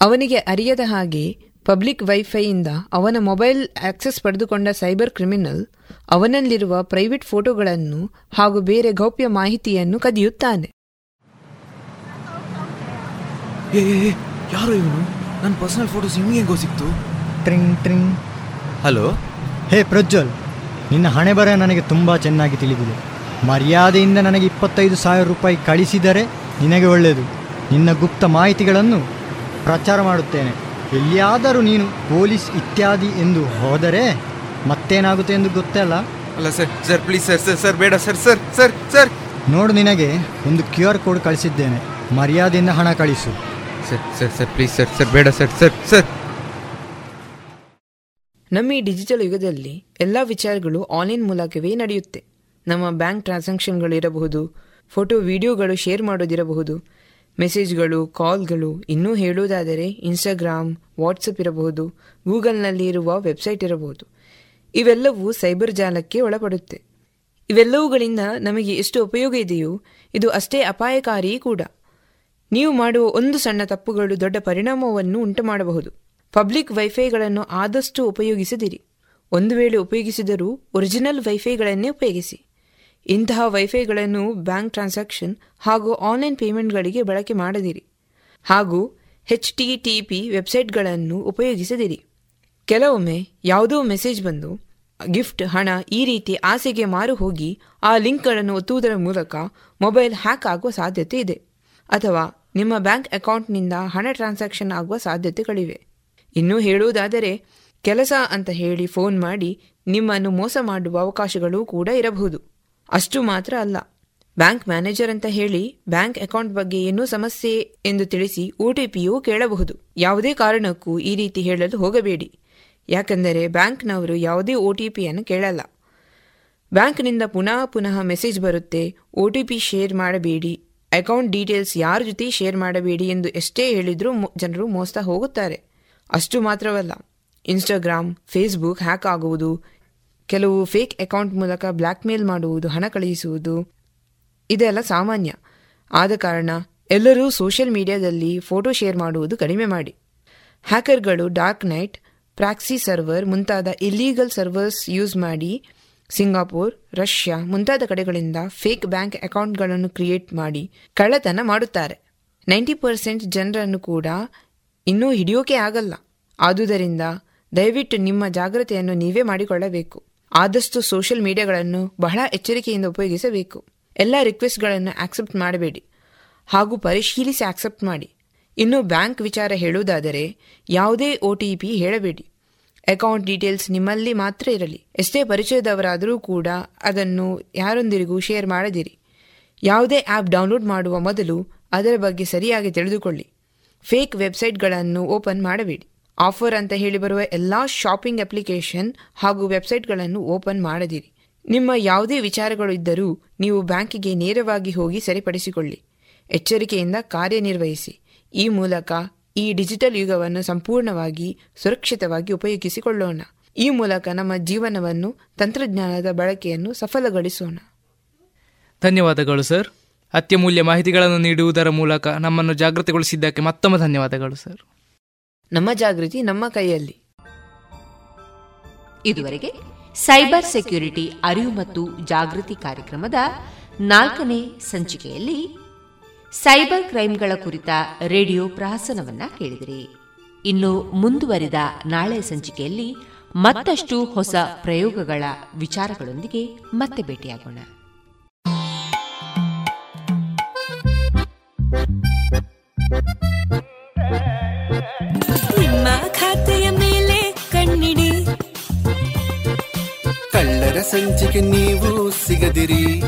ಅವನಿಗೆ ಅರಿಯದ ಹಾಗೆ ಪಬ್ಲಿಕ್ ವೈಫೈಯಿಂದ ಅವನ ಮೊಬೈಲ್ ಆಕ್ಸೆಸ್ ಪಡೆದುಕೊಂಡ ಸೈಬರ್ ಕ್ರಿಮಿನಲ್ ಅವನಲ್ಲಿರುವ ಪ್ರೈವೇಟ್ ಫೋಟೋಗಳನ್ನು ಹಾಗೂ ಬೇರೆ ಗೌಪ್ಯ ಮಾಹಿತಿಯನ್ನು ಕದಿಯುತ್ತಾನೆ. ಯಾರು ಇವನು? ನನ್ನ ಪರ್ಸನಲ್ ಫೋಟೋಸ್ ನಿಮಗೆ ಹೆಂಗೋ ಸಿಕ್ತು? ಟ್ರಿಂಗ್ ಟ್ರಿಂಗ್. ಹಲೋ ಹೇ ಪ್ರಜ್ವಲ್ ನಿನ್ನ ಹಣೆ ಬರ ನನಗೆ ತುಂಬ ಚೆನ್ನಾಗಿ ತಿಳಿದಿದೆ. ಮರ್ಯಾದೆಯಿಂದ ನನಗೆ ಇಪ್ಪತ್ತೈದು ಸಾವಿರ ರೂಪಾಯಿ ಕಳಿಸಿದರೆ ನಿನಗೆ ಒಳ್ಳೆಯದು ನಿನ್ನ ಗುಪ್ತ ಮಾಹಿತಿಗಳನ್ನು ಪ್ರಚಾರ ಮಾಡುತ್ತೇನೆ. ಎಲ್ಲಿಯಾದರೂ ನೀನು ಪೊಲೀಸ್ ಇತ್ಯಾದಿ ಎಂದು ಹೋದರೆ ಮತ್ತೇನಾಗುತ್ತೆ ಎಂದು ಗೊತ್ತಲ್ಲ ಅಲ್ಲ? Sir sir please sir sir sir ಬೇಡ ಸರ್ ಸರ್ ಸರ್ ಸರ್. ನೋಡು ನಿನಗೆ ಒಂದು ಕ್ಯೂ ಆರ್ ಕೋಡ್ ಕಳಿಸಿದ್ದೇನೆ. ಮರ್ಯಾದೆಯಿಂದ ಹಣ ಕಳಿಸು. Sir sir sir please sir sir ಬೇಡ ಸರ್ ಸರ್ ಸರ್. ನಮ್ಮ ಈ ಡಿಜಿಟಲ್ ಯುಗದಲ್ಲಿ ಎಲ್ಲ ವಿಚಾರಗಳು ಆನ್ಲೈನ್ ಮೂಲಕವೇ ನಡೆಯುತ್ತೆ. ನಮ್ಮ ಬ್ಯಾಂಕ್ ಟ್ರಾನ್ಸಾಕ್ಷನ್ಗಳು ಇರಬಹುದು ಫೋಟೋ ವಿಡಿಯೋಗಳು ಶೇರ್ ಮಾಡೋದಿರಬಹುದು. ಮೆಸೇಜ್ಗಳು ಕಾಲ್ಗಳು ಇನ್ನೂ ಹೇಳುವುದಾದರೆ ಇನ್ಸ್ಟಾಗ್ರಾಮ್ ವಾಟ್ಸಪ್ ಇರಬಹುದು ಗೂಗಲ್ನಲ್ಲಿ ಇರುವ ವೆಬ್ಸೈಟ್ ಇರಬಹುದು. ಇವೆಲ್ಲವೂ ಸೈಬರ್ ಜಾಲಕ್ಕೆ ಒಳಪಡುತ್ತೆ. ಇವೆಲ್ಲವುಗಳಿಂದ ನಮಗೆ ಎಷ್ಟು ಉಪಯೋಗ ಇದೆಯೋ, ಇದು ಅಷ್ಟೇ ಅಪಾಯಕಾರಿ ಕೂಡ. ನೀವು ಮಾಡುವ ಒಂದು ಸಣ್ಣ ತಪ್ಪುಗಳು ದೊಡ್ಡ ಪರಿಣಾಮವನ್ನು ಉಂಟು ಮಾಡಬಹುದು ಪಬ್ಲಿಕ್ ವೈಫೈಗಳನ್ನು ಆದಷ್ಟು ಉಪಯೋಗಿಸದಿರಿ. ಒಂದು ವೇಳೆ ಉಪಯೋಗಿಸಿದರೂ ಒರಿಜಿನಲ್ ವೈಫೈಗಳನ್ನೇ ಉಪಯೋಗಿಸಿ. ಇಂತಹ ವೈಫೈಗಳನ್ನು ಬ್ಯಾಂಕ್ ಟ್ರಾನ್ಸಾಕ್ಷನ್ ಹಾಗೂ ಆನ್ಲೈನ್ ಪೇಮೆಂಟ್ಗಳಿಗೆ ಬಳಕೆ ಮಾಡದಿರಿ. ಹಾಗೂ ಎಚ್ ಟಿ ಟಿ ಪಿ ವೆಬ್ಸೈಟ್ಗಳನ್ನು ಉಪಯೋಗಿಸದಿರಿ. ಕೆಲವೊಮ್ಮೆ ಯಾವುದೋ ಮೆಸೇಜ್ ಬಂದು, ಗಿಫ್ಟ್, ಹಣ ಈ ರೀತಿ ಆಸೆಗೆ ಮಾರು ಹೋಗಿ ಆ ಲಿಂಕ್ಗಳನ್ನು ಒತ್ತುವುದರ ಮೂಲಕ ಮೊಬೈಲ್ ಹ್ಯಾಕ್ ಆಗುವ ಸಾಧ್ಯತೆ ಇದೆ. ಅಥವಾ ನಿಮ್ಮ ಬ್ಯಾಂಕ್ ಅಕೌಂಟ್ನಿಂದ ಹಣ ಟ್ರಾನ್ಸಾಕ್ಷನ್ ಆಗುವ ಸಾಧ್ಯತೆಗಳಿವೆ. ಇನ್ನೂ ಹೇಳುವುದಾದರೆ, ಕೆಲಸ ಅಂತ ಹೇಳಿ ಫೋನ್ ಮಾಡಿ ನಿಮ್ಮನ್ನು ಮೋಸ ಮಾಡುವ ಅವಕಾಶಗಳು ಕೂಡ ಇರಬಹುದು. ಅಷ್ಟು ಮಾತ್ರ ಅಲ್ಲ. ಬ್ಯಾಂಕ್ ಮ್ಯಾನೇಜರ್ ಅಂತ ಹೇಳಿ ಬ್ಯಾಂಕ್ ಅಕೌಂಟ್ ಬಗ್ಗೆ ಏನೂ ಸಮಸ್ಯೆ ಎಂದು ತಿಳಿಸಿ ಒ ಟಿ ಪಿಯೂ ಕೇಳಬಹುದು. ಯಾವುದೇ ಕಾರಣಕ್ಕೂ ಈ ರೀತಿ ಹೇಳಲು ಹೋಗಬೇಡಿ. ಯಾಕೆಂದರೆ ಬ್ಯಾಂಕ್ನವರು ಯಾವುದೇ ಒ ಟಿ ಪಿಯನ್ನು ಕೇಳಲ್ಲ. ಬ್ಯಾಂಕ್ನಿಂದ ಪುನಃ ಪುನಃ ಮೆಸೇಜ್ ಬರುತ್ತೆ, ಒ ಟಿ ಪಿ ಶೇರ್ ಮಾಡಬೇಡಿ, ಅಕೌಂಟ್ ಡೀಟೇಲ್ಸ್ ಯಾರ ಜೊತೆ ಶೇರ್ ಮಾಡಬೇಡಿ ಎಂದು ಎಷ್ಟೇ ಹೇಳಿದರೂ ಜನರು ಮೋಸ್ತಾ ಹೋಗುತ್ತಾರೆ. ಅಷ್ಟು ಮಾತ್ರವಲ್ಲ. ಇನ್ಸ್ಟಾಗ್ರಾಮ್, ಫೇಸ್ಬುಕ್ ಹ್ಯಾಕ್ ಆಗುವುದು ಕೆಲವು ಫೇಕ್ ಅಕೌಂಟ್ ಮೂಲಕ ಬ್ಲ್ಯಾಕ್ ಮೇಲ್ ಮಾಡುವುದು, ಹಣ ಕಳುಹಿಸುವುದು, ಇದೆಲ್ಲ ಸಾಮಾನ್ಯ. ಆದ ಕಾರಣ ಎಲ್ಲರೂ ಸೋಷಿಯಲ್ ಮೀಡಿಯಾದಲ್ಲಿ ಫೋಟೋ ಶೇರ್ ಮಾಡುವುದು ಕಡಿಮೆ ಮಾಡಿ. ಹ್ಯಾಕರ್ಗಳು ಡಾರ್ಕ್ ನೈಟ್, ಪ್ರಾಕ್ಸಿ ಸರ್ವರ್ ಮುಂತಾದ ಇಲ್ಲೀಗಲ್ ಸರ್ವರ್ಸ್ ಯೂಸ್ ಮಾಡಿ ಸಿಂಗಾಪುರ್, ರಷ್ಯಾ ಮುಂತಾದ ಕಡೆಗಳಿಂದ ಫೇಕ್ ಬ್ಯಾಂಕ್ ಅಕೌಂಟ್ಗಳನ್ನು ಕ್ರಿಯೇಟ್ ಮಾಡಿ ಕಳ್ಳತನ ಮಾಡುತ್ತಾರೆ. ನೈಂಟಿ ಪರ್ಸೆಂಟ್ ಜನರನ್ನು ಕೂಡ ಇನ್ನೂ ಹಿಡಿಯೋಕೆ ಆಗಲ್ಲ. ಆದುದರಿಂದ ದಯವಿಟ್ಟು ನಿಮ್ಮ ಜಾಗ್ರತೆಯನ್ನು ನೀವೇ ಮಾಡಿಕೊಳ್ಳಬೇಕು. ಆದಷ್ಟು ಸೋಷಿಯಲ್ ಮೀಡಿಯಾಗಳನ್ನು ಬಹಳ ಎಚ್ಚರಿಕೆಯಿಂದ ಉಪಯೋಗಿಸಬೇಕು. ಎಲ್ಲ ರಿಕ್ವೆಸ್ಟ್ಗಳನ್ನು ಆಕ್ಸೆಪ್ಟ್ ಮಾಡಬೇಡಿ. ಹಾಗೂ ಪರಿಶೀಲಿಸಿ ಆಕ್ಸೆಪ್ಟ್ ಮಾಡಿ. ಇನ್ನು ಬ್ಯಾಂಕ್ ವಿಚಾರ ಹೇಳುವುದಾದರೆ, ಯಾವುದೇ ಒ ಟಿ ಪಿ ಹೇಳಬೇಡಿ. ಅಕೌಂಟ್ ಡೀಟೇಲ್ಸ್ ನಿಮ್ಮಲ್ಲಿ ಮಾತ್ರ ಇರಲಿ. ಎಷ್ಟೇ ಪರಿಚಯದವರಾದರೂ ಕೂಡ ಅದನ್ನು ಯಾರೊಂದಿಗೂ ಶೇರ್ ಮಾಡದಿರಿ. ಯಾವುದೇ ಆ್ಯಪ್ ಡೌನ್ಲೋಡ್ ಮಾಡುವ ಮೊದಲು ಅದರ ಬಗ್ಗೆ ಸರಿಯಾಗಿ ತಿಳಿದುಕೊಳ್ಳಿ. ಫೇಕ್ ವೆಬ್ಸೈಟ್ಗಳನ್ನು ಓಪನ್ ಮಾಡಬೇಡಿ. ಆಫರ್ ಅಂತ ಹೇಳಿ ಬರುವ ಎಲ್ಲ ಶಾಪಿಂಗ್ ಅಪ್ಲಿಕೇಶನ್ ಹಾಗೂ ವೆಬ್ಸೈಟ್ಗಳನ್ನು ಓಪನ್ ಮಾಡದಿರಿ. ನಿಮ್ಮ ಯಾವುದೇ ವಿಚಾರಗಳು ಇದ್ದರೂ ನೀವು ಬ್ಯಾಂಕಿಗೆ ನೇರವಾಗಿ ಹೋಗಿ ಸರಿಪಡಿಸಿಕೊಳ್ಳಿ. ಎಚ್ಚರಿಕೆಯಿಂದ ಕಾರ್ಯನಿರ್ವಹಿಸಿ. ಈ ಮೂಲಕ ಈ ಡಿಜಿಟಲ್ ಯುಗವನ್ನು ಸಂಪೂರ್ಣವಾಗಿ ಸುರಕ್ಷಿತವಾಗಿ ಉಪಯೋಗಿಸಿಕೊಳ್ಳೋಣ. ಈ ಮೂಲಕ ನಮ್ಮ ಜೀವನವನ್ನು, ತಂತ್ರಜ್ಞಾನದ ಬಳಕೆಯನ್ನು ಸಫಲಗೊಳಿಸೋಣ. ಧನ್ಯವಾದಗಳು ಸರ್. ಅತ್ಯಮೂಲ್ಯ ಮಾಹಿತಿಗಳನ್ನು ನೀಡುವುದರ ಮೂಲಕ ನಮ್ಮನ್ನು ಜಾಗೃತಗೊಳಿಸಿದ್ದಕ್ಕೆ ಮತ್ತೊಮ್ಮೆ ಧನ್ಯವಾದಗಳು ಸರ್. ನಮ್ಮ ಜಾಗೃತಿ ನಮ್ಮ ಕೈಯಲ್ಲಿ. ಇದುವರೆಗೆ ಸೈಬರ್ ಸೆಕ್ಯುರಿಟಿ ಅರಿವು ಮತ್ತು ಜಾಗೃತಿ ಕಾರ್ಯಕ್ರಮದ ನಾಲ್ಕನೇ ಸಂಚಿಕೆಯಲ್ಲಿ ಸೈಬರ್ ಕ್ರೈಮ್ಗಳ ಕುರಿತ ರೇಡಿಯೋ ಪ್ರಹಸನವನ್ನ ಕೇಳಿದಿರಿ. ಇನ್ನು ಮುಂದುವರಿದ ನಾಳೆ ಸಂಚಿಕೆಯಲ್ಲಿ ಮತ್ತಷ್ಟು ಹೊಸ ಪ್ರಯೋಗಗಳ ವಿಚಾರಗಳೊಂದಿಗೆ ಮತ್ತೆ ಭೇಟಿಯಾಗೋಣ. ನಿಮ್ಮ ಸಂಚಿಕೆ ನೀವು ಸಿಗದಿರಿ.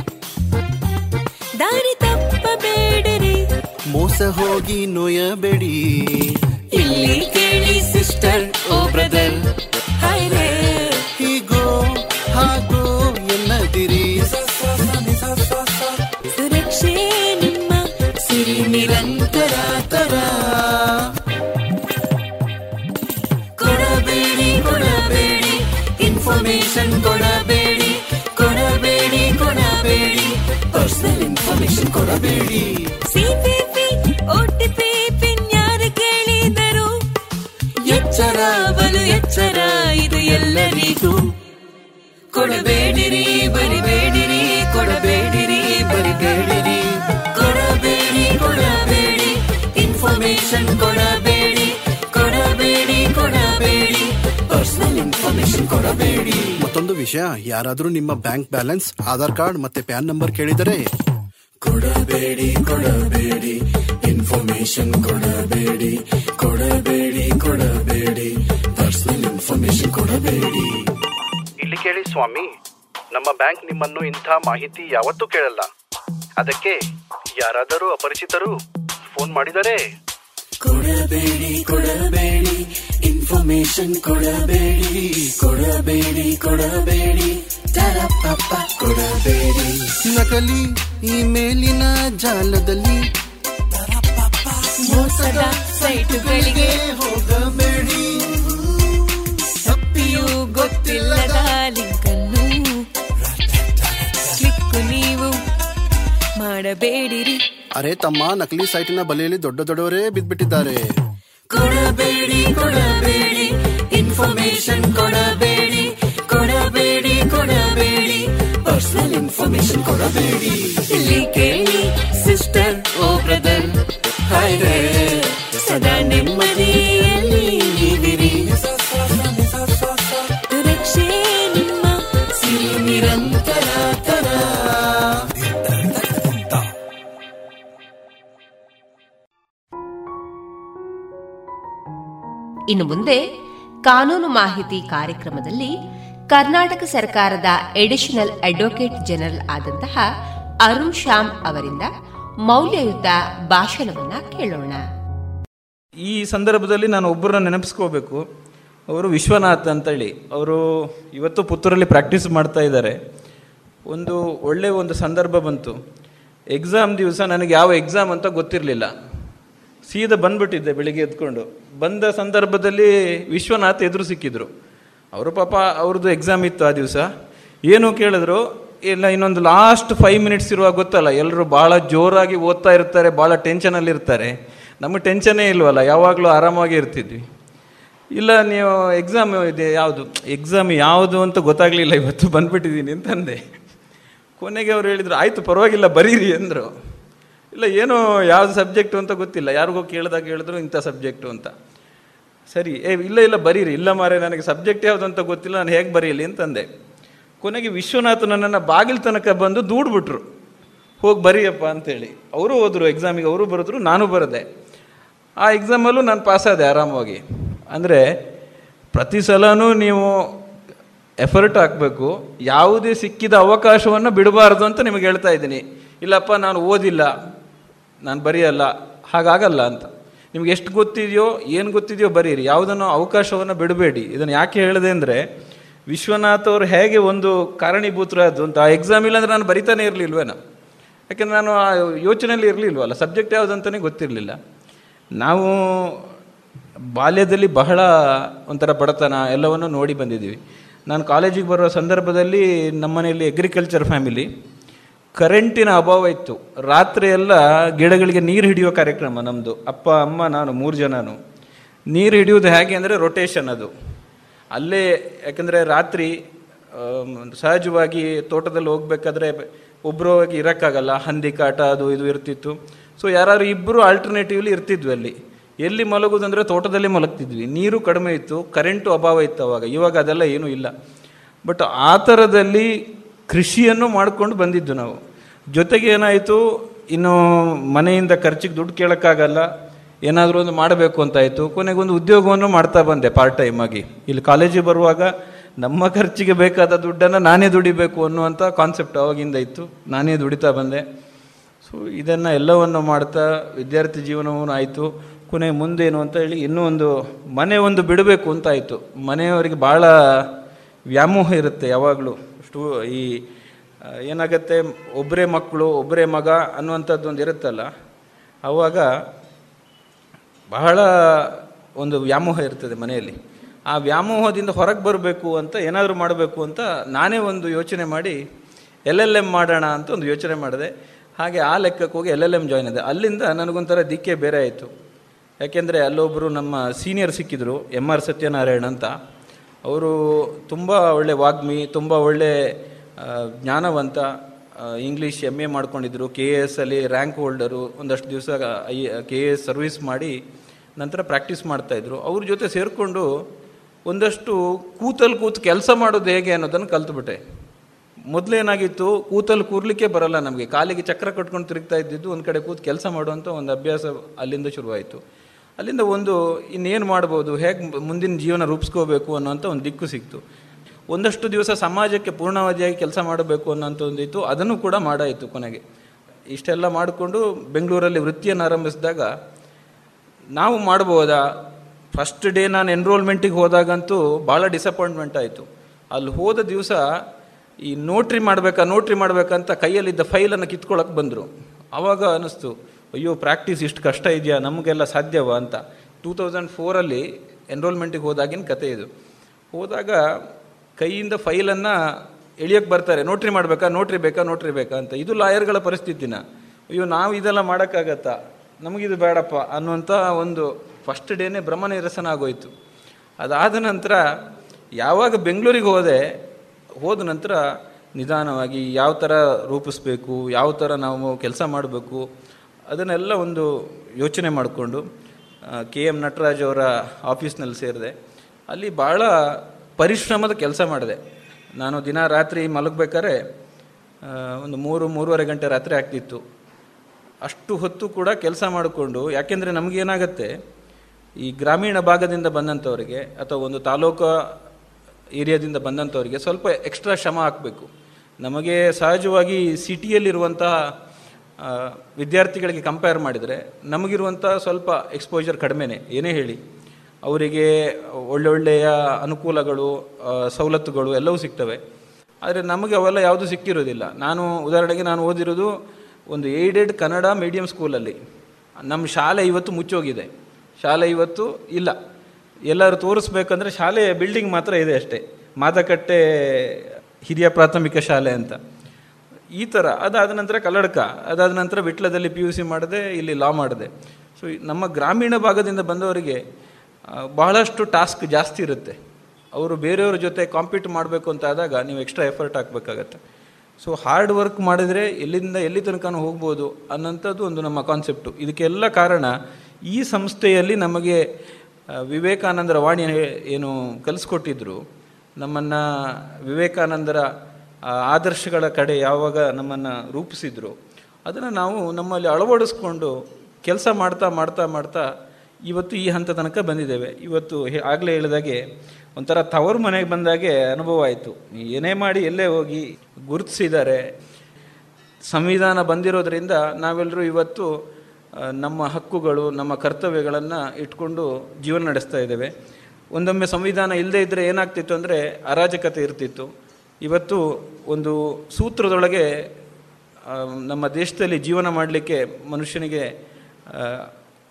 ದಾರಿ ತಪ್ಪಬೇಡಿರಿ ಮೋಸ ಹೋಗಿ ನೋಯಬೇಡಿ. ಇಲ್ಲಿ ಕೇಳಿ ಸಿಸ್ಟರ್ ಓ ಬ್ರದರ್. ಹಾಯ್ರೆ ಕೊಡಬೇಡಿ ಸಿಪಿಪಿ ಓಟಿಪಿ ಪಿನ್ ಯಾರು ಕೇಳಿದರು. ಎಚ್ಚರ ಬಲು ಎಚ್ಚರ ಇದು ಎಲ್ಲರಿಗೂ. ಕೊಡಬೇಡಿರಿ ಬರಿಬೇಡಿರಿ ಕೊಡಬೇಡಿರಿ ಬರಿಬೇಡಿರಿ. ಕೊಡಬೇಡಿ ಕೊಡಬೇಡಿ ಇನ್ಫಾರ್ಮೇಶನ್ ಕೊಡಬೇಡಿ. ಕೊಡಬೇಡಿ ಕೊಡಬೇಡಿ. ಪರ್ಸನಲ್ ಇನ್ಫಾರ್ಮೇಶನ್ ಕೊಡಬೇಡಿ. ಮತ್ತೊಂದು ವಿಷಯ ಯಾರಾದರೂ ನಿಮ್ಮ ಬ್ಯಾಂಕ್ ಬ್ಯಾಲೆನ್ಸ್ ಆಧಾರ್ ಕಾರ್ಡ್ ಮತ್ತೆ ಪ್ಯಾನ್ ನಂಬರ್ ಕೇಳಿದರೆ ಕೊಡಬೇಡಿ ಕೊಡಬೇಡಿ. ಇನ್ಫಾರ್ಮೇಶನ್ ಕೊಡಬೇಡಿ ಕೊಡಬೇಡಿ ಕೊಡಬೇಡಿ. ಪರ್ಸನಲ್ ಇನ್ಫಾರ್ಮೇಶನ್ ಕೊಡಬೇಡಿ. ಇಲ್ಲಿ ಕೇಳಿ ಸ್ವಾಮಿ ನಮ್ಮ ಬ್ಯಾಂಕ್ ನಿಮ್ಮನ್ನು ಇಂಥ ಮಾಹಿತಿ ಯಾವತ್ತೂ ಕೇಳಲ್ಲ. ಅದಕ್ಕೆ ಯಾರಾದರೂ ಅಪರಿಚಿತರು ಫೋನ್ ಮಾಡಿದರೆ? ಕೊಡಬೇಡಿ ಕೊಡಬೇಡಿ. ಇನ್ಫಾರ್ಮೇಶನ್ ಕೊಡಬೇಡಿ ಕೊಡಬೇಡಿ ಕೊಡಬೇಡಿ. ತರಪಪ್ಪ ಈ ಮೇಲಿನ ಜಾಲದಲ್ಲಿ ಮೋಸದ ಸೈಟುಗಳಿಗೆ ಹೋಗಬೇಡಿ. ತಪ್ಪಿಯೂ ಗೊತ್ತಿಲ್ಲದ ಲಿಂಕ್ ಅನ್ನು ಕ್ಲಿಕ್ ನೀವು ಮಾಡಬೇಡಿರಿ. ಅರೆ ತಮ್ಮ ನಕಲಿ ಸೈಟಿನ ಬಲೆಯಲ್ಲಿ ದೊಡ್ಡ ದೊಡ್ಡವರೇ ಬಿದ್ದ್ಬಿಟ್ಟಿದ್ದಾರೆ ಕೊಡಬೇಡಿ ಕೊಡಬೇಡಿ ಇನ್ಫಾರ್ಮೇಶನ್ ಕೊಡಬೇಡಿ. ಕೊಡಬೇಡಿ. ಪರ್ಸನಲ್ ಇನ್ಫಾರ್ಮೇಶನ್ ಕೊಡಬೇಡಿ. ಇಲ್ಲಿ ಕೇಳಿ ಸಿಸ್ಟರ್ ಓ ಬ್ರದರ್ ಹಾಯ್ ಸದಾ ನೆಮ್ಮದಿಯಲ್ಲಿ ನೀವಿರಿ ಸುರಕ್ಷೆ ನಿಮ್ಮ ಸಿರಿ ನಿರಂತರ ತರ ಇನ್ನು ಮುಂದೆ ಕಾನೂನು ಮಾಹಿತಿ ಕಾರ್ಯಕ್ರಮದಲ್ಲಿ ಕರ್ನಾಟಕ ಸರ್ಕಾರದ ಎಡಿಷನಲ್ ಅಡ್ವೊಕೇಟ್ ಜನರಲ್ ಆದಂತಹ ಅರುಣ್ ಶ್ಯಾಮ್ ಅವರಿಂದ ಮೌಲ್ಯಯುತ ಭಾಷಣವನ್ನ ಕೇಳೋಣ. ಈ ಸಂದರ್ಭದಲ್ಲಿ ನಾನು ಒಬ್ಬರನ್ನ ನೆನಪಿಸ್ಕೋಬೇಕು. ಅವರು ವಿಶ್ವನಾಥ್ ಅಂತೇಳಿ. ಅವರು ಇವತ್ತು ಪುತ್ತೂರಲ್ಲಿ ಪ್ರಾಕ್ಟೀಸ್ ಮಾಡ್ತಾ ಇದ್ದಾರೆ. ಒಂದು ಒಳ್ಳೆಯ ಒಂದು ಸಂದರ್ಭ ಬಂತು. ಎಕ್ಸಾಮ್ ದಿವಸ ನನಗೆ ಯಾವ ಎಕ್ಸಾಮ್ ಅಂತ ಗೊತ್ತಿರಲಿಲ್ಲ. ಸೀದಾ ಬಂದ್ಬಿಟ್ಟಿದ್ದೆ, ಬೆಳಿಗ್ಗೆ ಎದ್ಕೊಂಡು. ಬಂದ ಸಂದರ್ಭದಲ್ಲಿ ವಿಶ್ವನಾಥ್ ಎದುರು ಸಿಕ್ಕಿದ್ರು. ಅವರು ಪಾಪ ಅವ್ರದ್ದು ಎಕ್ಸಾಮ್ ಇತ್ತು ಆ ದಿವಸ. ಏನು ಕೇಳಿದ್ರು, ಇಲ್ಲ, ಇನ್ನೊಂದು ಲಾಸ್ಟ್ ಫೈವ್ ಮಿನಿಟ್ಸ್ ಇರುವಾಗ ಗೊತ್ತಲ್ಲ ಎಲ್ಲರೂ ಭಾಳ ಜೋರಾಗಿ ಓದ್ತಾ ಇರ್ತಾರೆ ಭಾಳ ಟೆನ್ಷನಲ್ಲಿರ್ತಾರೆ ನಮಗೆ ಟೆನ್ಷನ್ನೇ ಇಲ್ವಲ್ಲ, ಯಾವಾಗಲೂ ಆರಾಮಾಗಿ ಇರ್ತಿದ್ವಿ. ಇಲ್ಲ, ನೀವು ಎಕ್ಸಾಮ್ ಇದೆ, ಯಾವುದು ಎಕ್ಸಾಮ್ ಯಾವುದು ಅಂತ ಗೊತ್ತಾಗಲಿಲ್ಲ ಇವತ್ತು ಬಂದ್ಬಿಟ್ಟಿದ್ದೀನಿ ಅಂತಂದೆ. ಕೊನೆಗೆ ಅವ್ರು ಹೇಳಿದರು, ಆಯಿತು, ಪರವಾಗಿಲ್ಲ, ಬರೀರಿ, ಅಂದರು. ಇಲ್ಲ, ಏನು ಯಾವ್ದು ಸಬ್ಜೆಕ್ಟು ಅಂತ ಗೊತ್ತಿಲ್ಲ, ಯಾರಿಗೋ ಕೇಳಿದಾಗ ಹೇಳಿದ್ರು, ಇಂಥ ಸಬ್ಜೆಕ್ಟು ಅಂತ. ಸರಿ, ಏ, ಇಲ್ಲ ಇಲ್ಲ, ಬರೀರಿ. ಇಲ್ಲ ಮಾರೆ ನನಗೆ ಸಬ್ಜೆಕ್ಟ್ ಯಾವುದು ಅಂತ ಗೊತ್ತಿಲ್ಲ, ನಾನು ಹೇಗೆ ಬರೀಲಿ ಅಂತಂದೆ ಕೊನೆಗೆ ವಿಶ್ವನಾಥನ ನನ್ನನ್ನು ಬಾಗಿಲ ತನಕ ಬಂದು ದೂಡ್ಬಿಟ್ರು. ಹೋಗಿ ಬರೀಯಪ್ಪ ಅಂತೇಳಿ. ಅವರು ಹೋದರು ಎಕ್ಸಾಮಿಗೆ ಅವರು ಬರೆದ್ರು, ನಾನು ಬರದೆ. ಆ ಎಕ್ಸಾಮಲ್ಲೂ ನಾನು ಪಾಸಾದೆ ಆರಾಮವಾಗಿ. ಅಂದರೆ, ಪ್ರತಿ ಸಲನೂ ನೀವು ಎಫರ್ಟ್ ಹಾಕಬೇಕು. ಯಾವುದೇ ಸಿಕ್ಕಿದ ಅವಕಾಶವನ್ನು ಬಿಡಬಾರ್ದು ಅಂತ ನಿಮಗೆ ಹೇಳ್ತಾ ಇದ್ದೀನಿ. ಇಲ್ಲಪ್ಪ, ನಾನು ಓದಿಲ್ಲ. ನಾನು ಬರೆಯಲ್ಲ. ಹಾಗಾಗಲ್ಲ ಅಂತ. ನಿಮ್ಗೆ ಎಷ್ಟು ಗೊತ್ತಿದೆಯೋ, ಏನು ಗೊತ್ತಿದೆಯೋ ಬರೀರಿ. ಯಾವುದನ್ನು ಅವಕಾಶವನ್ನು ಬಿಡಬೇಡಿ. ಇದನ್ನು ಯಾಕೆ ಹೇಳಿದೆ ಅಂದರೆ, ವಿಶ್ವನಾಥ್ ಅವರು ಹೇಗೆ ಒಂದು ಕಾರಣೀಭೂತರಾದ್ದು ಅಂತ, ಆ ಎಕ್ಸಾಮ್ ಇಲ್ಲಾಂದ್ರೆ ನಾನು ಬರಿತಾನೆ ಇರಲಿಲ್ವೇನೋ? ಯಾಕೆಂದ್ರೆ ನಾನು ಆ ಯೋಚನೆಯಲ್ಲಿ ಇರಲಿಲ್ವಲ್ಲ? ಸಬ್ಜೆಕ್ಟ್ ಯಾವುದಂತಲೇ ಗೊತ್ತಿರಲಿಲ್ಲ. ನಾವು ಬಾಲ್ಯದಲ್ಲಿ ಬಹಳ ಒಂಥರ ಬಡತನ ಎಲ್ಲವನ್ನು ನೋಡಿ ಬಂದಿದ್ದೀವಿ. ನಾನು ಕಾಲೇಜಿಗೆ ಬರೋ ಸಂದರ್ಭದಲ್ಲಿ ನಮ್ಮನೆಯಲ್ಲಿ ಅಗ್ರಿಕಲ್ಚರ್ ಫ್ಯಾಮಿಲಿ ಕರೆಂಟಿನ ಅಭಾವ ಇತ್ತು. ರಾತ್ರಿ ಎಲ್ಲ ಗಿಡಗಳಿಗೆ ನೀರು ಹಿಡಿಯೋ ಕಾರ್ಯಕ್ರಮ ನಮ್ಮದು ಅಪ್ಪ, ಅಮ್ಮ, ನಾನು, ಮೂರು ಜನನು. ನೀರು ಹಿಡಿಯೋದು ಹೇಗೆ ಅಂದರೆ ರೊಟೇಷನ್ ಅದು. ಅಲ್ಲೇ, ಯಾಕಂದರೆ ರಾತ್ರಿ ಸಹಜವಾಗಿ ತೋಟದಲ್ಲಿ ಹೋಗ್ಬೇಕಾದ್ರೆ ಹೋಗಿ ಇರೋಕ್ಕಾಗಲ್ಲ. ಹಂದಿ ಕಾಟ, ಅದು ಇದು ಇರ್ತಿತ್ತು. ಸೊ ಯಾರು ಇಬ್ಬರು ಆಲ್ಟರ್ನೇಟಿವ್ಲಿ ಇರ್ತಿದ್ವಿ ಅಲ್ಲಿ. ಎಲ್ಲಿ ಮಲಗೋದಂದ್ರೆ ತೋಟದಲ್ಲಿ ಮಲಗ್ತಿದ್ವಿ. ನೀರು ಕಡಿಮೆ ಇತ್ತು ಕರೆಂಟು ಅಭಾವ ಇತ್ತು ಅವಾಗ. ಇವಾಗ ಅದೆಲ್ಲ ಏನೂ ಇಲ್ಲ. ಬಟ್ ಆ ಥರದಲ್ಲಿ ಕೃಷಿಯನ್ನು ಮಾಡಿಕೊಂಡು ಬಂದಿದ್ದು ನಾವು. ಜೊತೆಗೆ ಏನಾಯಿತು, ಇನ್ನು ಮನೆಯಿಂದ ಖರ್ಚಿಗೆ ದುಡ್ಡು ಕೇಳೋಕ್ಕಾಗಲ್ಲ, ಏನಾದರೂ ಒಂದು ಮಾಡಬೇಕು ಅಂತಾಯಿತು ಕೊನೆಗೊಂದು ಉದ್ಯೋಗವನ್ನು ಮಾಡ್ತಾ ಬಂದೆ ಪಾರ್ಟ್ ಟೈಮಾಗಿ ಇಲ್ಲಿ ಕಾಲೇಜಿಗೆ ಬರುವಾಗ ನಮ್ಮ ಖರ್ಚಿಗೆ ಬೇಕಾದ ದುಡ್ಡನ್ನು ನಾನೇ ದುಡಿಬೇಕು ಅನ್ನುವಂಥ ಕಾನ್ಸೆಪ್ಟ್ ಅವಾಗಿಂದ ಇತ್ತು. ನಾನೇ ದುಡಿತಾ ಬಂದೆ. ಸೊ ಇದನ್ನು ಎಲ್ಲವನ್ನು ಮಾಡ್ತಾ ವಿದ್ಯಾರ್ಥಿ ಜೀವನವೂ ಆಯಿತು. ಕೊನೆ ಮುಂದೇನು ಅಂತ ಹೇಳಿ ಇನ್ನೂ ಒಂದು ಮನೆ ಒಂದು ಬಿಡಬೇಕು ಅಂತಾಯಿತು ಮನೆಯವರಿಗೆ ಭಾಳ ವ್ಯಾಮೋಹ ಇರುತ್ತೆ ಯಾವಾಗಲೂ. ಸ್ಟೂ ಈ ಏನಾಗತ್ತೆ ಒಬ್ಬರೇ ಮಕ್ಕಳು ಒಬ್ಬರೇ ಮಗ ಅನ್ನುವಂಥದ್ದು ಒಂದು ಇರುತ್ತಲ್ಲ ಆವಾಗ ಬಹಳ ಒಂದು ವ್ಯಾಮೋಹ ಇರ್ತದೆ ಮನೆಯಲ್ಲಿ. ಆ ವ್ಯಾಮೋಹದಿಂದ ಹೊರಗೆ ಬರಬೇಕು ಅಂತ ಏನಾದರೂ ಮಾಡಬೇಕು ಅಂತ ನಾನೇ ಒಂದು ಯೋಚನೆ ಮಾಡಿ, ಎಲ್ ಎಲ್ ಎಂ ಮಾಡೋಣ ಅಂತ ಒಂದು ಯೋಚನೆ ಮಾಡಿದೆ. ಹಾಗೆ ಆ ಲೆಕ್ಕಕ್ಕೆ ಹೋಗಿ ಎಲ್ ಎಲ್ ಎಂ ಜಾಯ್ನ್ ಇದೆ ಅಲ್ಲಿಂದ ನನಗೊಂಥರ ದಿಕ್ಕೆ ಬೇರೆ ಆಯಿತು. ಯಾಕೆಂದರೆ ಅಲ್ಲೊಬ್ಬರು ನಮ್ಮ ಸೀನಿಯರ್ ಸಿಕ್ಕಿದ್ರು ಎಂ ಆರ್ ಸತ್ಯನಾರಾಯಣ್ ಅಂತ. ಅವರು ತುಂಬ ಒಳ್ಳೆ ವಾಗ್ಮಿ, ತುಂಬ ಒಳ್ಳೆ ಜ್ಞಾನವಂತ ಇಂಗ್ಲೀಷ್ ಎಂ ಎ ಮಾಡ್ಕೊಂಡಿದ್ರು. ಕೆ ಎ ಎಸ್ ಅಲ್ಲಿ ರ್ಯಾಂಕ್ ಹೋಲ್ಡರು ಒಂದಷ್ಟು ದಿವಸ I K A S service ಮಾಡಿ ನಂತರ ಪ್ರಾಕ್ಟೀಸ್ ಮಾಡ್ತಾಯಿದ್ರು ಅವ್ರ ಜೊತೆ ಸೇರಿಕೊಂಡು ಒಂದಷ್ಟು ಕೂತಲ್ಲಿ ಕೂತು ಕೆಲಸ ಮಾಡೋದು ಹೇಗೆ ಅನ್ನೋದನ್ನು ಕಲ್ತ್ಬಿಟ್ಟೆ. ಮೊದಲೇನಾಗಿತ್ತು ಕೂತಲ್ಲಿ ಕೂರ್ಲಿಕ್ಕೆ ಬರಲ್ಲ ನಮಗೆ. ಕಾಲಿಗೆ ಚಕ್ರ ಕಟ್ಕೊಂಡು ತಿರುಗ್ತಾ ಇದ್ದಿದ್ದು ಒಂದು ಕಡೆ ಕೂತು ಕೆಲಸ ಮಾಡುವಂಥ ಒಂದು ಅಭ್ಯಾಸ ಅಲ್ಲಿಂದ ಶುರುವಾಯಿತು. ಅಲ್ಲಿಂದ ಒಂದು ಇನ್ನೇನು ಮಾಡ್ಬೋದು, ಹೇಗೆ ಮುಂದಿನ ಜೀವನ ರೂಪಿಸ್ಕೋಬೇಕು ಅನ್ನೋಂಥ ಒಂದು ದಿಕ್ಕು ಸಿಕ್ತು. ಒಂದಷ್ಟು ದಿವಸ ಸಮಾಜಕ್ಕೆ ಪೂರ್ಣಾವಧಿಯಾಗಿ ಕೆಲಸ ಮಾಡಬೇಕು ಅನ್ನೋಂಥ ಒಂದಿತ್ತು ಅದನ್ನು ಕೂಡ ಮಾಡಾಯಿತು ಕೊನೆಗೆ. ಇಷ್ಟೆಲ್ಲ ಮಾಡಿಕೊಂಡು ಬೆಂಗಳೂರಲ್ಲಿ ವೃತ್ತಿಯನ್ನು ಆರಂಭಿಸಿದಾಗ ನಾವು ಮಾಡ್ಬೋದಾ ಫಸ್ಟ್ ಡೇ ನಾನು ಎನ್ರೋಲ್ಮೆಂಟಿಗೆ ಹೋದಾಗಂತೂ ಭಾಳ ಡಿಸಪಾಯಿಂಟ್ಮೆಂಟ್ ಆಯಿತು. ಅಲ್ಲಿ ಹೋದ ದಿವಸ ಈ ನೋಟ್ರಿ ಮಾಡಬೇಕಾ ನೋಟ್ರಿ ಮಾಡಬೇಕಂತ ಕೈಯಲ್ಲಿದ್ದ ಫೈಲನ್ನು ಕಿತ್ಕೊಳ್ಳೋಕೆ ಬಂದರು. ಆವಾಗ ಅನ್ನಿಸ್ತು ಅಯ್ಯೋ ಪ್ರಾಕ್ಟೀಸ್ ಇಷ್ಟು ಕಷ್ಟ ಇದೆಯಾ? ನಮಗೆಲ್ಲ ಸಾಧ್ಯವ ಅಂತ. ಟೂ ತೌಸಂಡ್ ಫೋರಲ್ಲಿ ಎನ್ರೋಲ್ಮೆಂಟಿಗೆ ಹೋದಾಗಿನ ಕತೆ ಇದು. ಹೋದಾಗ ಕೈಯಿಂದ ಫೈಲನ್ನು ಎಳಿಯೋಕ್ಕೆ ಬರ್ತಾರೆ. ನೋಟ್ರಿ ಮಾಡಬೇಕಾ? ನೋಟ್ರಿ ಬೇಕಾ? ನೋಟ್ರಿ ಬೇಕಾ ಅಂತ. ಇದು ಲಾಯರ್ಗಳ ಪರಿಸ್ಥಿತಿನ. ಅಯ್ಯೋ, ನಾವು ಇದೆಲ್ಲ ಮಾಡೋಕ್ಕಾಗತ್ತಾ? ನಮಗಿದು ಬೇಡಪ್ಪ ಅನ್ನುವಂಥ ಒಂದು ಫಸ್ಟ್ ಡೇನೇ ಭ್ರಮ ನಿರಸನ ಆಗೋಯ್ತು. ಅದಾದ ನಂತರ ಯಾವಾಗ ಬೆಂಗಳೂರಿಗೆ ಹೋದೆ, ಹೋದ ನಂತರ ನಿಧಾನವಾಗಿ ಯಾವ ಥರ ರೂಪಿಸ್ಬೇಕು, ಯಾವ ಥರ ನಾವು ಕೆಲಸ ಮಾಡಬೇಕು ಅದನ್ನೆಲ್ಲ ಒಂದು ಯೋಚನೆ ಮಾಡಿಕೊಂಡು ಕೆ ಎಂ ನಟರಾಜ್ ಅವರ ಆಫೀಸ್ನಲ್ಲಿ ಸೇರಿದೆ. ಅಲ್ಲಿ ಭಾಳ ಪರಿಶ್ರಮದ ಕೆಲಸ ಮಾಡಿದೆ. ನಾನು ದಿನ ರಾತ್ರಿ ಮಲಗಬೇಕಾದ್ರೆ ಒಂದು ಮೂರು, ಮೂರುವರೆ ಗಂಟೆ ರಾತ್ರಿ ಆಗ್ತಿತ್ತು. ಅಷ್ಟು ಹೊತ್ತು ಕೂಡ ಕೆಲಸ ಮಾಡಿಕೊಂಡು, ಯಾಕೆಂದರೆ ನಮಗೇನಾಗತ್ತೆ, ಈ ಗ್ರಾಮೀಣ ಭಾಗದಿಂದ ಬಂದಂಥವರಿಗೆ ಅಥವಾ ಒಂದು ತಾಲೂಕು ಏರಿಯಾದಿಂದ ಬಂದಂಥವ್ರಿಗೆ ಸ್ವಲ್ಪ ಎಕ್ಸ್ಟ್ರಾ ಶ್ರಮ ಹಾಕಬೇಕು. ನಮಗೆ ಸಹಜವಾಗಿ ಸಿಟಿಯಲ್ಲಿರುವಂತಹ ವಿದ್ಯಾರ್ಥಿಗಳಿಗೆ ಕಂಪೇರ್ ಮಾಡಿದರೆ ನಮಗಿರುವಂಥ ಸ್ವಲ್ಪ ಎಕ್ಸ್ಪೋಜರ್ ಕಡಿಮೆನೇ. ಏನೇ ಹೇಳಿ, ಅವರಿಗೆ ಒಳ್ಳೊಳ್ಳೆಯ ಅನುಕೂಲಗಳು ಸವಲತ್ತುಗಳು ಎಲ್ಲವೂ ಸಿಗ್ತವೆ. ಆದರೆ ನಮಗೆ ಅವೆಲ್ಲ ಯಾವುದೂ ಸಿಕ್ಕಿರೋದಿಲ್ಲ. ನಾನು ಉದಾಹರಣೆಗೆ ನಾನು ಓದಿರೋದು ಒಂದು ಏಡೆಡ್ ಕನ್ನಡ ಮೀಡಿಯಂ ಸ್ಕೂಲಲ್ಲಿ ನಮ್ಮ ಶಾಲೆ ಇವತ್ತು ಮುಚ್ಚೋಗಿದೆ. ಶಾಲೆ ಇವತ್ತು ಇಲ್ಲ. ಎಲ್ಲರೂ ತೋರಿಸ್ಬೇಕಂದ್ರೆ ಶಾಲೆಯ ಬಿಲ್ಡಿಂಗ್ ಮಾತ್ರ ಇದೆ ಅಷ್ಟೇ. ಮಾದಕಟ್ಟೆ ಹಿರಿಯ ಪ್ರಾಥಮಿಕ ಶಾಲೆ ಅಂತ. ಈ ಥರ ಅದಾದ ನಂತರ ಕಲ್ಲಡ್ಕ ಅದಾದ ನಂತರ ವಿಟ್ಲದಲ್ಲಿ ಪಿ ಯು ಸಿ ಮಾಡಿದೆ, ಇಲ್ಲಿ ಲಾ ಮಾಡಿದೆ. ಸೊ ನಮ್ಮ ಗ್ರಾಮೀಣ ಭಾಗದಿಂದ ಬಂದವರಿಗೆ ಬಹಳಷ್ಟು ಟಾಸ್ಕ್ ಜಾಸ್ತಿ ಇರುತ್ತೆ. ಅವರು ಬೇರೆಯವ್ರ ಜೊತೆ ಕಾಂಪೀಟ್ ಮಾಡಬೇಕು ಅಂತ ಆದಾಗ ನೀವು ಎಕ್ಸ್ಟ್ರಾ ಎಫರ್ಟ್ ಹಾಕಬೇಕಾಗತ್ತೆ. ಸೊ ಹಾರ್ಡ್ ವರ್ಕ್ ಮಾಡಿದರೆ ಎಲ್ಲಿಂದ, ಎಲ್ಲಿ ತನಕ ಹೋಗ್ಬೋದು ಅನ್ನೋಂಥದ್ದು ಒಂದು ನಮ್ಮ ಕಾನ್ಸೆಪ್ಟು ಇದಕ್ಕೆಲ್ಲ ಕಾರಣ, ಈ ಸಂಸ್ಥೆಯಲ್ಲಿ ನಮಗೆ ವಿವೇಕಾನಂದರ ವಾಣಿ ಏನು ಕಲಿಸ್ಕೊಟ್ಟಿದ್ರು, ನಮ್ಮನ್ನು ವಿವೇಕಾನಂದರ ಆದರ್ಶಗಳ ಕಡೆ ಯಾವಾಗ ನಮ್ಮನ್ನು ರೂಪಿಸಿದ್ರು ಅದನ್ನು ನಾವು ನಮ್ಮಲ್ಲಿ ಅಳವಡಿಸ್ಕೊಂಡು ಕೆಲಸ ಮಾಡ್ತಾ ಮಾಡ್ತಾ ಮಾಡ್ತಾ ಇವತ್ತು ಈ ಹಂತ ತನಕ ಬಂದಿದ್ದೇವೆ. ಇವತ್ತು ಆಗಲೇ ಹೇಳಿದಾಗೆ ಒಂಥರ ತವರು ಮನೆಗೆ ಬಂದಾಗೆ ಅನುಭವ ಆಯಿತು. ಏನೇ ಮಾಡಿ ಎಲ್ಲೇ ಹೋಗಿ ಗುರುತಿಸಿದ್ದಾರೆ ಸಂವಿಧಾನ ಬಂದಿರೋದ್ರಿಂದ ನಾವೆಲ್ಲರೂ ಇವತ್ತು ನಮ್ಮ ಹಕ್ಕುಗಳು, ನಮ್ಮ ಕರ್ತವ್ಯಗಳನ್ನು ಇಟ್ಕೊಂಡು ಜೀವನ ನಡೆಸ್ತಾ ಇದ್ದೇವೆ. ಒಂದೊಮ್ಮೆ ಸಂವಿಧಾನ ಇಲ್ಲದೇ ಇದ್ದರೆ ಏನಾಗ್ತಿತ್ತು ಅಂದರೆ ಅರಾಜಕತೆ ಇರ್ತಿತ್ತು. ಇವತ್ತು ಒಂದು ಸೂತ್ರದೊಳಗೆ ನಮ್ಮ ದೇಶದಲ್ಲಿ ಜೀವನ ಮಾಡಲಿಕ್ಕೆ ಮನುಷ್ಯನಿಗೆ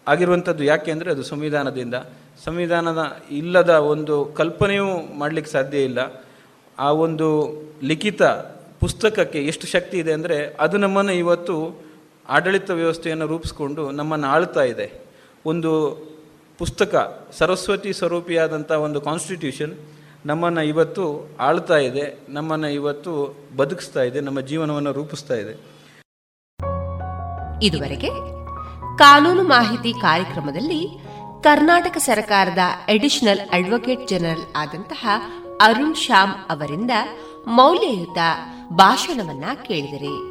ಆಗಿರುವಂಥದ್ದು ಯಾಕೆ ಅಂದರೆ ಅದು ಸಂವಿಧಾನದಿಂದ. ಸಂವಿಧಾನದ ಇಲ್ಲದ ಒಂದು ಕಲ್ಪನೆಯೂ ಮಾಡಲಿಕ್ಕೆ ಸಾಧ್ಯ ಇಲ್ಲ. ಆ ಒಂದು ಲಿಖಿತ ಪುಸ್ತಕಕ್ಕೆ ಎಷ್ಟು ಶಕ್ತಿ ಇದೆ ಅಂದರೆ ಅದು ನಮ್ಮನ್ನು ಇವತ್ತು ಆಡಳಿತ ವ್ಯವಸ್ಥೆಯನ್ನು ರೂಪಿಸ್ಕೊಂಡು ನಮ್ಮನ್ನು ಆಳ್ತಾ ಇದೆ. ಒಂದು ಪುಸ್ತಕ, ಸರಸ್ವತಿ ಸ್ವರೂಪಿಯಾದಂಥ ಒಂದು ಕಾನ್ಸ್ಟಿಟ್ಯೂಷನ್ ನಮ್ಮನ್ನು ಇವತ್ತು ಆಳ್ತಾ ಇದೆ, ನಮ್ಮನ್ನು ಇವತ್ತು ಬದುಕಿಸ್ತಾ ಇದೆ, ನಮ್ಮ ಜೀವನವನ್ನು ರೂಪಿಸ್ತಾ ಇದೆ. ಇದುವರೆಗೆ ಕಾನೂನು ಮಾಹಿತಿ ಕಾರ್ಯಕ್ರಮದಲ್ಲಿ ಕರ್ನಾಟಕ ಸರ್ಕಾರದ ಅಡಿಷನಲ್ ಅಡ್ವೊಕೇಟ್ ಜನರಲ್ ಆದಂತಹ ಅರುಣ್ ಶ್ಯಾಮ್ ಅವರಿಂದ ಮೌಲ್ಯಯುತ ಭಾಷಣವನ್ನ ಕೇಳಿದರೆ.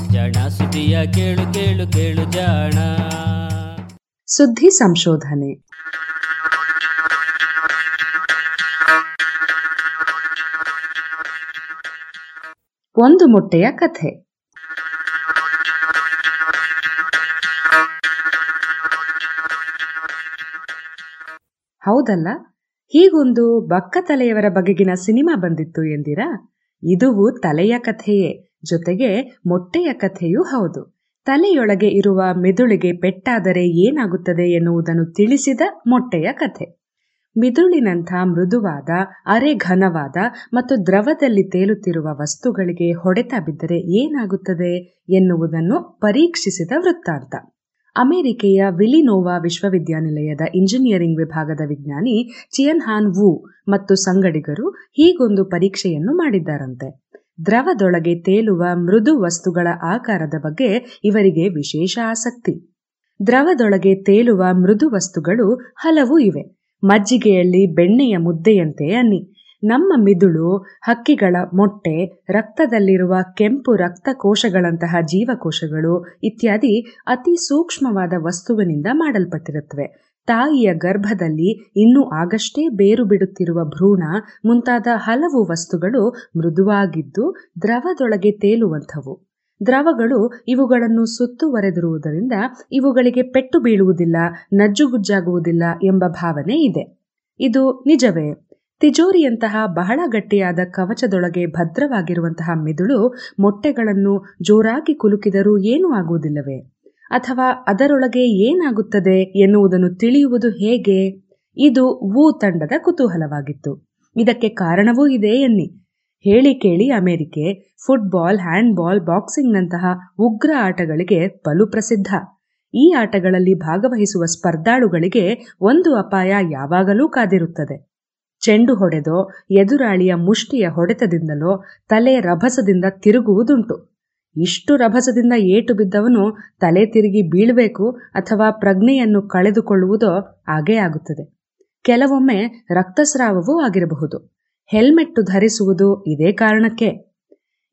ಜಾಣ, ಸುದ್ದಿಯ ಕೇಳು ಕೇಳು ಕೇಳು ಜಾಣ. ಸುದ್ದಿ ಸಂಶೋಧನೆ. ಒಂದು ಮೊಟ್ಟೆಯ ಕಥೆ. ಹೌದಲ್ಲ? ಹೀಗೊಂದು ಬಕ್ಕ ತಲೆಯವರ ಬಗೆಗಿನ ಸಿನಿಮಾ ಬಂದಿತ್ತು ಎಂದಿರಾ? ಇದುವು ತಲೆಯ ಕಥೆಯೇ. ಜೊತೆಗೆ ಮೊಟ್ಟೆಯ ಕಥೆಯೂ ಹೌದು. ತಲೆಯೊಳಗೆ ಇರುವ ಮೆದುಳಿಗೆ ಪೆಟ್ಟಾದರೆ ಏನಾಗುತ್ತದೆ ಎನ್ನುವುದನ್ನು ತಿಳಿಸಿದ ಮೊಟ್ಟೆಯ ಕಥೆ. ಮಿದುಳಿನಂಥ ಮೃದುವಾದ ಅರೆ ಘನವಾದ ಮತ್ತು ದ್ರವದಲ್ಲಿ ತೇಲುತ್ತಿರುವ ವಸ್ತುಗಳಿಗೆ ಹೊಡೆತ ಬಿದ್ದರೆ ಏನಾಗುತ್ತದೆ ಎನ್ನುವುದನ್ನು ಪರೀಕ್ಷಿಸಿದ ವೃತ್ತಾಂತ. ಅಮೆರಿಕೆಯ ವಿಲಿನೋವಾ ವಿಶ್ವವಿದ್ಯಾನಿಲಯದ ಇಂಜಿನಿಯರಿಂಗ್ ವಿಭಾಗದ ವಿಜ್ಞಾನಿ ಚಿಯನ್ ಹಾನ್ ವು ಮತ್ತು ಸಂಗಡಿಗರು ಹೀಗೊಂದು ಪರೀಕ್ಷೆಯನ್ನು ಮಾಡಿದ್ದಾರಂತೆ. ದ್ರವದೊಳಗೆ ತೇಲುವ ಮೃದು ವಸ್ತುಗಳ ಆಕಾರದ ಬಗ್ಗೆ ಇವರಿಗೆ ವಿಶೇಷ ಆಸಕ್ತಿ. ದ್ರವದೊಳಗೆ ತೇಲುವ ಮೃದು ವಸ್ತುಗಳು ಹಲವು ಇವೆ. ಮಜ್ಜಿಗೆಯಲ್ಲಿ ಬೆಣ್ಣೆಯ ಮುದ್ದೆಯಂತೆ ಅನ್ನಿ. ನಮ್ಮ ಮಿದುಳು, ಹಕ್ಕಿಗಳ ಮೊಟ್ಟೆ, ರಕ್ತದಲ್ಲಿರುವ ಕೆಂಪು ರಕ್ತಕೋಶಗಳಂತಹ ಜೀವಕೋಶಗಳು ಇತ್ಯಾದಿ ಅತಿ ಸೂಕ್ಷ್ಮವಾದ ವಸ್ತುವಿನಿಂದ ಮಾಡಲ್ಪಟ್ಟಿರುತ್ತವೆ. ತಾಯಿಯ ಗರ್ಭದಲ್ಲಿ ಇನ್ನೂ ಆಗಷ್ಟೇ ಬೇರು ಬಿಡುತ್ತಿರುವ ಭ್ರೂಣ ಮುಂತಾದ ಹಲವು ವಸ್ತುಗಳು ಮೃದುವಾಗಿದ್ದು ದ್ರವದೊಳಗೆ ತೇಲುವಂಥವು. ದ್ರವಗಳು ಇವುಗಳನ್ನು ಸುತ್ತುವರೆದಿರುವುದರಿಂದ ಇವುಗಳಿಗೆ ಪೆಟ್ಟು ಬೀಳುವುದಿಲ್ಲ, ನಜ್ಜುಗುಜ್ಜಾಗುವುದಿಲ್ಲ ಎಂಬ ಭಾವನೆ ಇದೆ. ಇದು ನಿಜವೇ. ತಿಜೋರಿಯಂತಹ ಬಹಳ ಗಟ್ಟಿಯಾದ ಕವಚದೊಳಗೆ ಭದ್ರವಾಗಿರುವಂತಹ ಮೆದುಳು ಮೊಟ್ಟೆಗಳನ್ನು ಜೋರಾಗಿ ಕುಲುಕಿದರೂ ಏನೂ ಆಗುವುದಿಲ್ಲವೇ? ಅಥವಾ ಅದರೊಳಗೆ ಏನಾಗುತ್ತದೆ ಎನ್ನುವುದನ್ನು ತಿಳಿಯುವುದು ಹೇಗೆ? ಇದು ವು ತಂಡದ ಕುತೂಹಲವಾಗಿತ್ತು. ಇದಕ್ಕೆ ಕಾರಣವೂ ಇದೆ ಎನ್ನಿ. ಹೇಳಿ ಕೇಳಿ ಅಮೆರಿಕೆ, ಫುಟ್ಬಾಲ್, ಹ್ಯಾಂಡ್ಬಾಲ್, ಬಾಕ್ಸಿಂಗ್ನಂತಹ ಉಗ್ರ ಆಟಗಳಿಗೆ ಬಲು ಪ್ರಸಿದ್ಧ. ಈ ಆಟಗಳಲ್ಲಿ ಭಾಗವಹಿಸುವ ಸ್ಪರ್ಧಾಳುಗಳಿಗೆ ಒಂದು ಅಪಾಯ ಯಾವಾಗಲೂ ಕಾದಿರುತ್ತದೆ. ಚೆಂಡು ಹೊಡೆದೋ, ಎದುರಾಳಿಯ ಮುಷ್ಟಿಯ ಹೊಡೆತದಿಂದಲೋ ತಲೆ ರಭಸದಿಂದ ತಿರುಗುವುದುಂಟು. ಇಷ್ಟು ರಭಸದಿಂದ ಏಟು ಬಿದ್ದವನು ತಲೆ ತಿರುಗಿ ಬೀಳಬೇಕು ಅಥವಾ ಪ್ರಜ್ಞೆಯನ್ನು ಕಳೆದುಕೊಳ್ಳುವುದೋ ಆಗೇ ಆಗುತ್ತದೆ. ಕೆಲವೊಮ್ಮೆ ರಕ್ತಸ್ರಾವವೂ ಆಗಿರಬಹುದು. ಹೆಲ್ಮೆಟ್ಟು ಧರಿಸುವುದು ಇದೇ ಕಾರಣಕ್ಕೆ.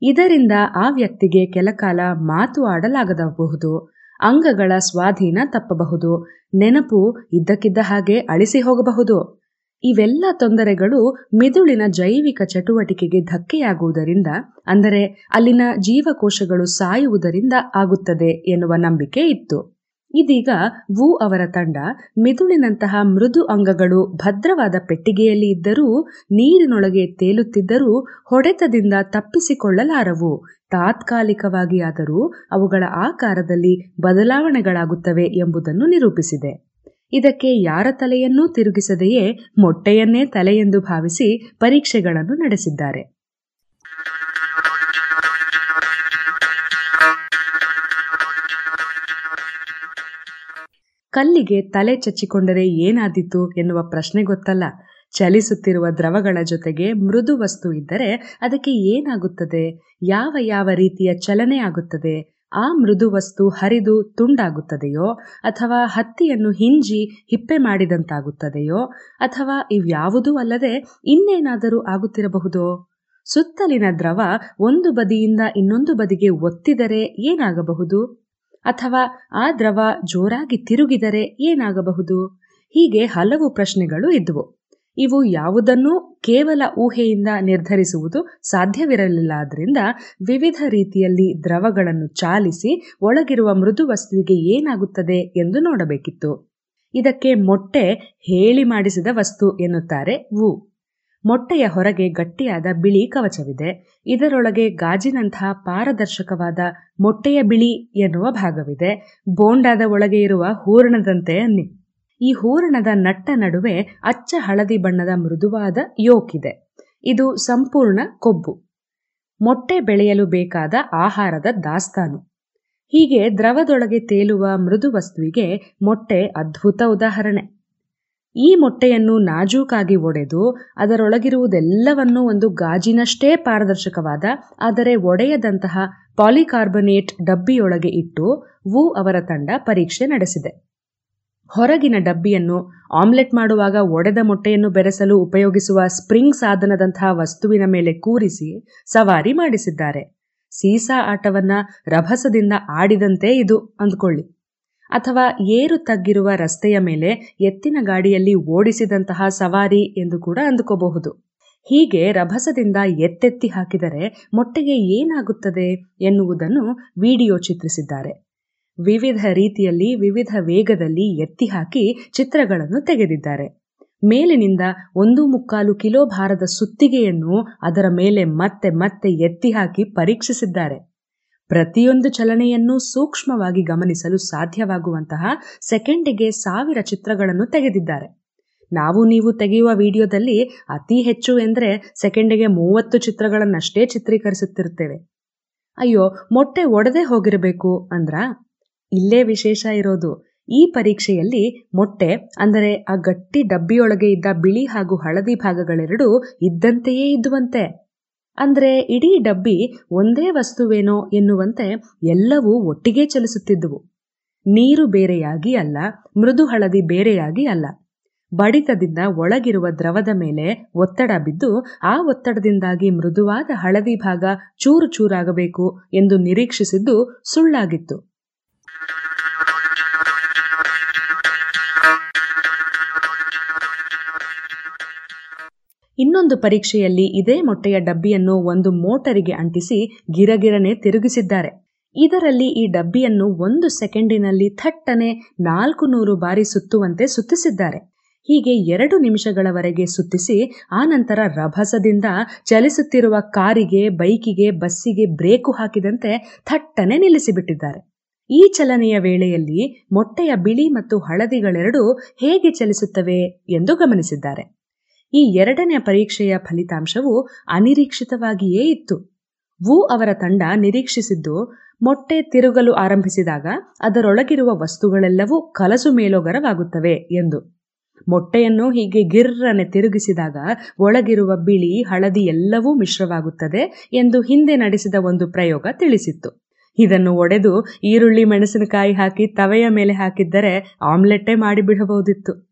ಇದರಿಂದ ಆ ವ್ಯಕ್ತಿಗೆ ಕೆಲಕಾಲ ಮಾತು ಆಡಲಾಗದಬಹುದು ಅಂಗಗಳ ಸ್ವಾಧೀನ ತಪ್ಪಬಹುದು, ನೆನಪು ಇದ್ದಕ್ಕಿದ್ದ ಹಾಗೆ ಅಳಿಸಿ ಹೋಗಬಹುದು. ಇವೆಲ್ಲ ತೊಂದರೆಗಳು ಮೆದುಳಿನ ಜೈವಿಕ ಚಟುವಟಿಕೆಗೆ ಧಕ್ಕೆಯಾಗುವುದರಿಂದ, ಅಂದರೆ ಅಲ್ಲಿನ ಜೀವಕೋಶಗಳು ಸಾಯುವುದರಿಂದ ಆಗುತ್ತದೆ ಎನ್ನುವ ನಂಬಿಕೆ ಇತ್ತು. ಇದೀಗ ವು ಅವರ ತಂಡ ಮೆದುಳಿನಂತಹ ಮೃದು ಅಂಗಗಳು ಭದ್ರವಾದ ಪೆಟ್ಟಿಗೆಯಲ್ಲಿ ಇದ್ದರೂ, ನೀರಿನೊಳಗೆ ತೇಲುತ್ತಿದ್ದರೂ ಹೊಡೆತದಿಂದ ತಪ್ಪಿಸಿಕೊಳ್ಳಲಾರವು. ತಾತ್ಕಾಲಿಕವಾಗಿ ಆದರೂ ಅವುಗಳ ಆಕಾರದಲ್ಲಿ ಬದಲಾವಣೆಗಳಾಗುತ್ತವೆ ಎಂಬುದನ್ನು ನಿರೂಪಿಸಿದೆ. ಇದಕ್ಕೆ ಯಾರ ತಲೆಯನ್ನೂ ತಿರುಗಿಸದೆಯೇ ಮೊಟ್ಟೆಯನ್ನೇ ತಲೆಯೆಂದು ಭಾವಿಸಿ ಪರೀಕ್ಷೆಗಳನ್ನು ನಡೆಸಿದ್ದಾರೆ. ಕಲ್ಲಿಗೆ ತಲೆ ಚಚ್ಚಿಕೊಂಡರೆ ಏನಾದೀತು ಎನ್ನುವ ಪ್ರಶ್ನೆ ಗೊತ್ತಲ್ಲ. ಚಲಿಸುತ್ತಿರುವ ದ್ರವಗಳ ಜೊತೆಗೆ ಮೃದು ವಸ್ತು ಇದ್ದರೆ ಅದಕ್ಕೆ ಏನಾಗುತ್ತದೆ? ಯಾವ ಯಾವ ರೀತಿಯ ಚಲನೆ ಆಗುತ್ತದೆ? ಆ ಮೃದು ವಸ್ತು ಹರಿದು ತುಂಡಾಗುತ್ತದೆಯೋ ಅಥವಾ ಹತ್ತಿಯನ್ನು ಹಿಂಜಿ ಹಿಪ್ಪೆ ಮಾಡಿದಂತಾಗುತ್ತದೆಯೋ ಅಥವಾ ಇವ್ಯಾವುದೂ ಅಲ್ಲದೆ ಇನ್ನೇನಾದರೂ ಆಗುತ್ತಿರಬಹುದೋ? ಸುತ್ತಲಿನ ದ್ರವ ಒಂದು ಬದಿಯಿಂದ ಇನ್ನೊಂದು ಬದಿಗೆ ಒತ್ತಿದರೆ ಏನಾಗಬಹುದು? ಅಥವಾ ಆ ದ್ರವ ಜೋರಾಗಿ ತಿರುಗಿದರೆ ಏನಾಗಬಹುದು? ಹೀಗೆ ಹಲವು ಪ್ರಶ್ನೆಗಳು ಇದ್ವು. ಇವು ಯಾವುದನ್ನೂ ಕೇವಲ ಊಹೆಯಿಂದ ನಿರ್ಧರಿಸುವುದು ಸಾಧ್ಯವಿರಲಿಲ್ಲ ಆದ್ದರಿಂದ ವಿವಿಧ ರೀತಿಯಲ್ಲಿ ದ್ರವಗಳನ್ನು ಚಾಲಿಸಿ ಒಳಗಿರುವ ಮೃದು ವಸ್ತುವಿಗೆ ಏನಾಗುತ್ತದೆ ಎಂದು ನೋಡಬೇಕಿತ್ತು. ಇದಕ್ಕೆ ಮೊಟ್ಟೆ ಹೇಳಿ ಮಾಡಿಸಿದ ವಸ್ತು ಎನ್ನುತ್ತಾರೆ ವು. ಮೊಟ್ಟೆಯ ಹೊರಗೆ ಗಟ್ಟಿಯಾದ ಬಿಳಿ ಕವಚವಿದೆ. ಇದರೊಳಗೆ ಗಾಜಿನಂತಹ ಪಾರದರ್ಶಕವಾದ ಮೊಟ್ಟೆಯ ಬಿಳಿ ಎನ್ನುವ ಭಾಗವಿದೆ. ಬೋಂಡಾದ ಒಳಗೆ ಇರುವ ಹೂರಣದಂತೆ ಈ ಹೂರಣದ ನಟ್ಟ ನಡುವೆ ಅಚ್ಚ ಹಳದಿ ಬಣ್ಣದ ಮೃದುವಾದ ಯೋಕಿದೆ ಇದು ಸಂಪೂರ್ಣ ಕೊಬ್ಬು. ಮೊಟ್ಟೆ ಬೆಳೆಯಲು ಬೇಕಾದ ಆಹಾರದ ದಾಸ್ತಾನು. ಹೀಗೆ ದ್ರವದೊಳಗೆ ತೇಲುವ ಮೃದು ವಸ್ತುವಿಗೆ ಮೊಟ್ಟೆ ಅದ್ಭುತ ಉದಾಹರಣೆ. ಈ ಮೊಟ್ಟೆಯನ್ನು ನಾಜೂಕಾಗಿ ಒಡೆದು ಅದರೊಳಗಿರುವುದೆಲ್ಲವನ್ನೂ ಒಂದು ಗಾಜಿನಷ್ಟೇ ಪಾರದರ್ಶಕವಾದ, ಆದರೆ ಒಡೆಯದಂತಹ ಪಾಲಿಕಾರ್ಬನೇಟ್ ಡಬ್ಬಿಯೊಳಗೆ ಇಟ್ಟು ವು ಅವರ ತಂಡ ಪರೀಕ್ಷೆ ನಡೆಸಿದೆ. ಹೊರಗಿನ ಡಬ್ಬಿಯನ್ನು ಆಮ್ಲೆಟ್ ಮಾಡುವಾಗ ಒಡೆದ ಮೊಟ್ಟೆಯನ್ನು ಬೆರೆಸಲು ಉಪಯೋಗಿಸುವ ಸ್ಪ್ರಿಂಗ್ ಸಾಧನದಂತಹ ವಸ್ತುವಿನ ಮೇಲೆ ಕೂರಿಸಿ ಸವಾರಿ ಮಾಡಿಸಿದ್ದಾರೆ. ಸೀಸಾ ಆಟವನ್ನ ರಭಸದಿಂದ ಆಡಿದಂತೆ ಇದು, ಅಂದ್ಕೊಳ್ಳಿ. ಅಥವಾ ಏರು ತಗ್ಗಿರುವ ರಸ್ತೆಯ ಮೇಲೆ ಎತ್ತಿನ ಗಾಡಿಯಲ್ಲಿ ಓಡಿಸಿದಂತಹ ಸವಾರಿ ಎಂದು ಕೂಡ ಅಂದುಕೋಬಹುದು. ಹೀಗೆ ರಭಸದಿಂದ ಎತ್ತೆತ್ತಿ ಹಾಕಿದರೆ ಮೊಟ್ಟೆಗೆ ಏನಾಗುತ್ತದೆ ಎನ್ನುವುದನ್ನು ವಿಡಿಯೋ ಚಿತ್ರಿಸಿದ್ದಾರೆ. ವಿವಿಧ ರೀತಿಯಲ್ಲಿ, ವಿವಿಧ ವೇಗದಲ್ಲಿ ಎತ್ತಿ ಹಾಕಿ ಚಿತ್ರಗಳನ್ನು ತೆಗೆದಿದ್ದಾರೆ. ಮೇಲಿನಿಂದ ಒಂದು ಮುಕ್ಕಾಲು ಕಿಲೋ ಭಾರದ ಸುತ್ತಿಗೆಯನ್ನು ಅದರ ಮೇಲೆ ಮತ್ತೆ ಮತ್ತೆ ಎತ್ತಿ ಹಾಕಿ ಪರೀಕ್ಷಿಸಿದ್ದಾರೆ. ಪ್ರತಿಯೊಂದು ಚಲನೆಯನ್ನು ಸೂಕ್ಷ್ಮವಾಗಿ ಗಮನಿಸಲು ಸಾಧ್ಯವಾಗುವಂತಹ ಸೆಕೆಂಡಿಗೆ ಸಾವಿರ ಚಿತ್ರಗಳನ್ನು ತೆಗೆದಿದ್ದಾರೆ. ನಾವು ನೀವು ತೆಗೆಯುವ ವಿಡಿಯೋದಲ್ಲಿ ಅತಿ ಹೆಚ್ಚು ಎಂದರೆ ಸೆಕೆಂಡಿಗೆ ಮೂವತ್ತು ಚಿತ್ರಗಳನ್ನಷ್ಟೇ ಚಿತ್ರೀಕರಿಸುತ್ತಿರುತ್ತೇವೆ. ಅಯ್ಯೋ, ಮೊಟ್ಟೆ ಒಡೆದೇ ಹೋಗಿರಬೇಕು ಅಂದ್ರ? ಇಲ್ಲೇ ವಿಶೇಷ ಇರೋದು. ಈ ಪರೀಕ್ಷೆಯಲ್ಲಿ ಮೊಟ್ಟೆ, ಅಂದರೆ ಆ ಗಟ್ಟಿ ಡಬ್ಬಿಯೊಳಗೆ ಇದ್ದ ಬಿಳಿ ಹಾಗೂ ಹಳದಿ ಭಾಗಗಳೆರಡೂ ಇದ್ದಂತೆಯೇ ಇದ್ದುವಂತೆ. ಅಂದರೆ ಇಡೀ ಡಬ್ಬಿ ಒಂದೇ ವಸ್ತುವೇನೋ ಎನ್ನುವಂತೆ ಎಲ್ಲವೂ ಒಟ್ಟಿಗೆ ಚಲಿಸುತ್ತಿದ್ದುವು. ನೀರು ಬೇರೆಯಾಗಿ ಅಲ್ಲ, ಮೃದು ಹಳದಿ ಬೇರೆಯಾಗಿ ಅಲ್ಲ. ಬಡಿತದಿಂದ ಒಳಗಿರುವ ದ್ರವದ ಮೇಲೆ ಒತ್ತಡ ಬಿದ್ದು ಆ ಒತ್ತಡದಿಂದಾಗಿ ಮೃದುವಾದ ಹಳದಿ ಭಾಗ ಚೂರು ಚೂರಾಗಬೇಕು ಎಂದು ನಿರೀಕ್ಷಿಸಿದ್ದು ಸುಳ್ಳಾಗಿತ್ತು. ಇನ್ನೊಂದು ಪರೀಕ್ಷೆಯಲ್ಲಿ ಇದೇ ಮೊಟ್ಟೆಯ ಡಬ್ಬಿಯನ್ನು ಒಂದು ಮೋಟರಿಗೆ ಅಂಟಿಸಿ ಗಿರಗಿರನೆ ತಿರುಗಿಸಿದ್ದಾರೆ. ಇದರಲ್ಲಿ ಈ ಡಬ್ಬಿಯನ್ನು ಒಂದು ಸೆಕೆಂಡಿನಲ್ಲಿ ಥಟ್ಟನೆ ನಾಲ್ಕು ನೂರು ಬಾರಿ ಸುತ್ತುವಂತೆ ಸುತ್ತಿಸಿದ್ದಾರೆ. ಹೀಗೆ ಎರಡು ನಿಮಿಷಗಳವರೆಗೆ ಸುತ್ತಿಸಿ ಆನಂತರ ರಭಸದಿಂದ ಚಲಿಸುತ್ತಿರುವ ಕಾರಿಗೆ, ಬೈಕಿಗೆ, ಬಸ್ಸಿಗೆ ಬ್ರೇಕು ಹಾಕಿದಂತೆ ಥಟ್ಟನೆ ನಿಲ್ಲಿಸಿಬಿಟ್ಟಿದ್ದಾರೆ. ಈ ಚಲನೆಯ ವೇಳೆಯಲ್ಲಿ ಮೊಟ್ಟೆಯ ಬಿಳಿ ಮತ್ತು ಹಳದಿಗಳೆರಡೂ ಹೇಗೆ ಚಲಿಸುತ್ತವೆ ಎಂದು ಗಮನಿಸಿದ್ದಾರೆ. ಈ ಎರಡನೇ ಪರೀಕ್ಷೆಯ ಫಲಿತಾಂಶವು ಅನಿರೀಕ್ಷಿತವಾಗಿಯೇ ಇತ್ತು. ವು ಅವರ ತಂಡ ನಿರೀಕ್ಷಿಸಿದ್ದು, ಮೊಟ್ಟೆ ತಿರುಗಲು ಆರಂಭಿಸಿದಾಗ ಅದರೊಳಗಿರುವ ವಸ್ತುಗಳೆಲ್ಲವೂ ಕಲಸು ಮೇಲೋಗರವಾಗುತ್ತವೆ ಎಂದು. ಮೊಟ್ಟೆಯನ್ನು ಹೀಗೆ ಗಿರ್ರನೆ ತಿರುಗಿಸಿದಾಗ ಒಳಗಿರುವ ಬಿಳಿ, ಹಳದಿ ಎಲ್ಲವೂ ಮಿಶ್ರವಾಗುತ್ತದೆ ಎಂದು ಹಿಂದೆ ನಡೆಸಿದ ಒಂದು ಪ್ರಯೋಗ ತಿಳಿಸಿತ್ತು. ಇದನ್ನು ಒಡೆದು ಈರುಳ್ಳಿ, ಮೆಣಸಿನಕಾಯಿ ಹಾಕಿ ತವೆಯ ಮೇಲೆ ಹಾಕಿದ್ದರೆ ಆಮ್ಲೆಟ್ಟೇ ಮಾಡಿಬಿಡಬಹುದಿತ್ತು.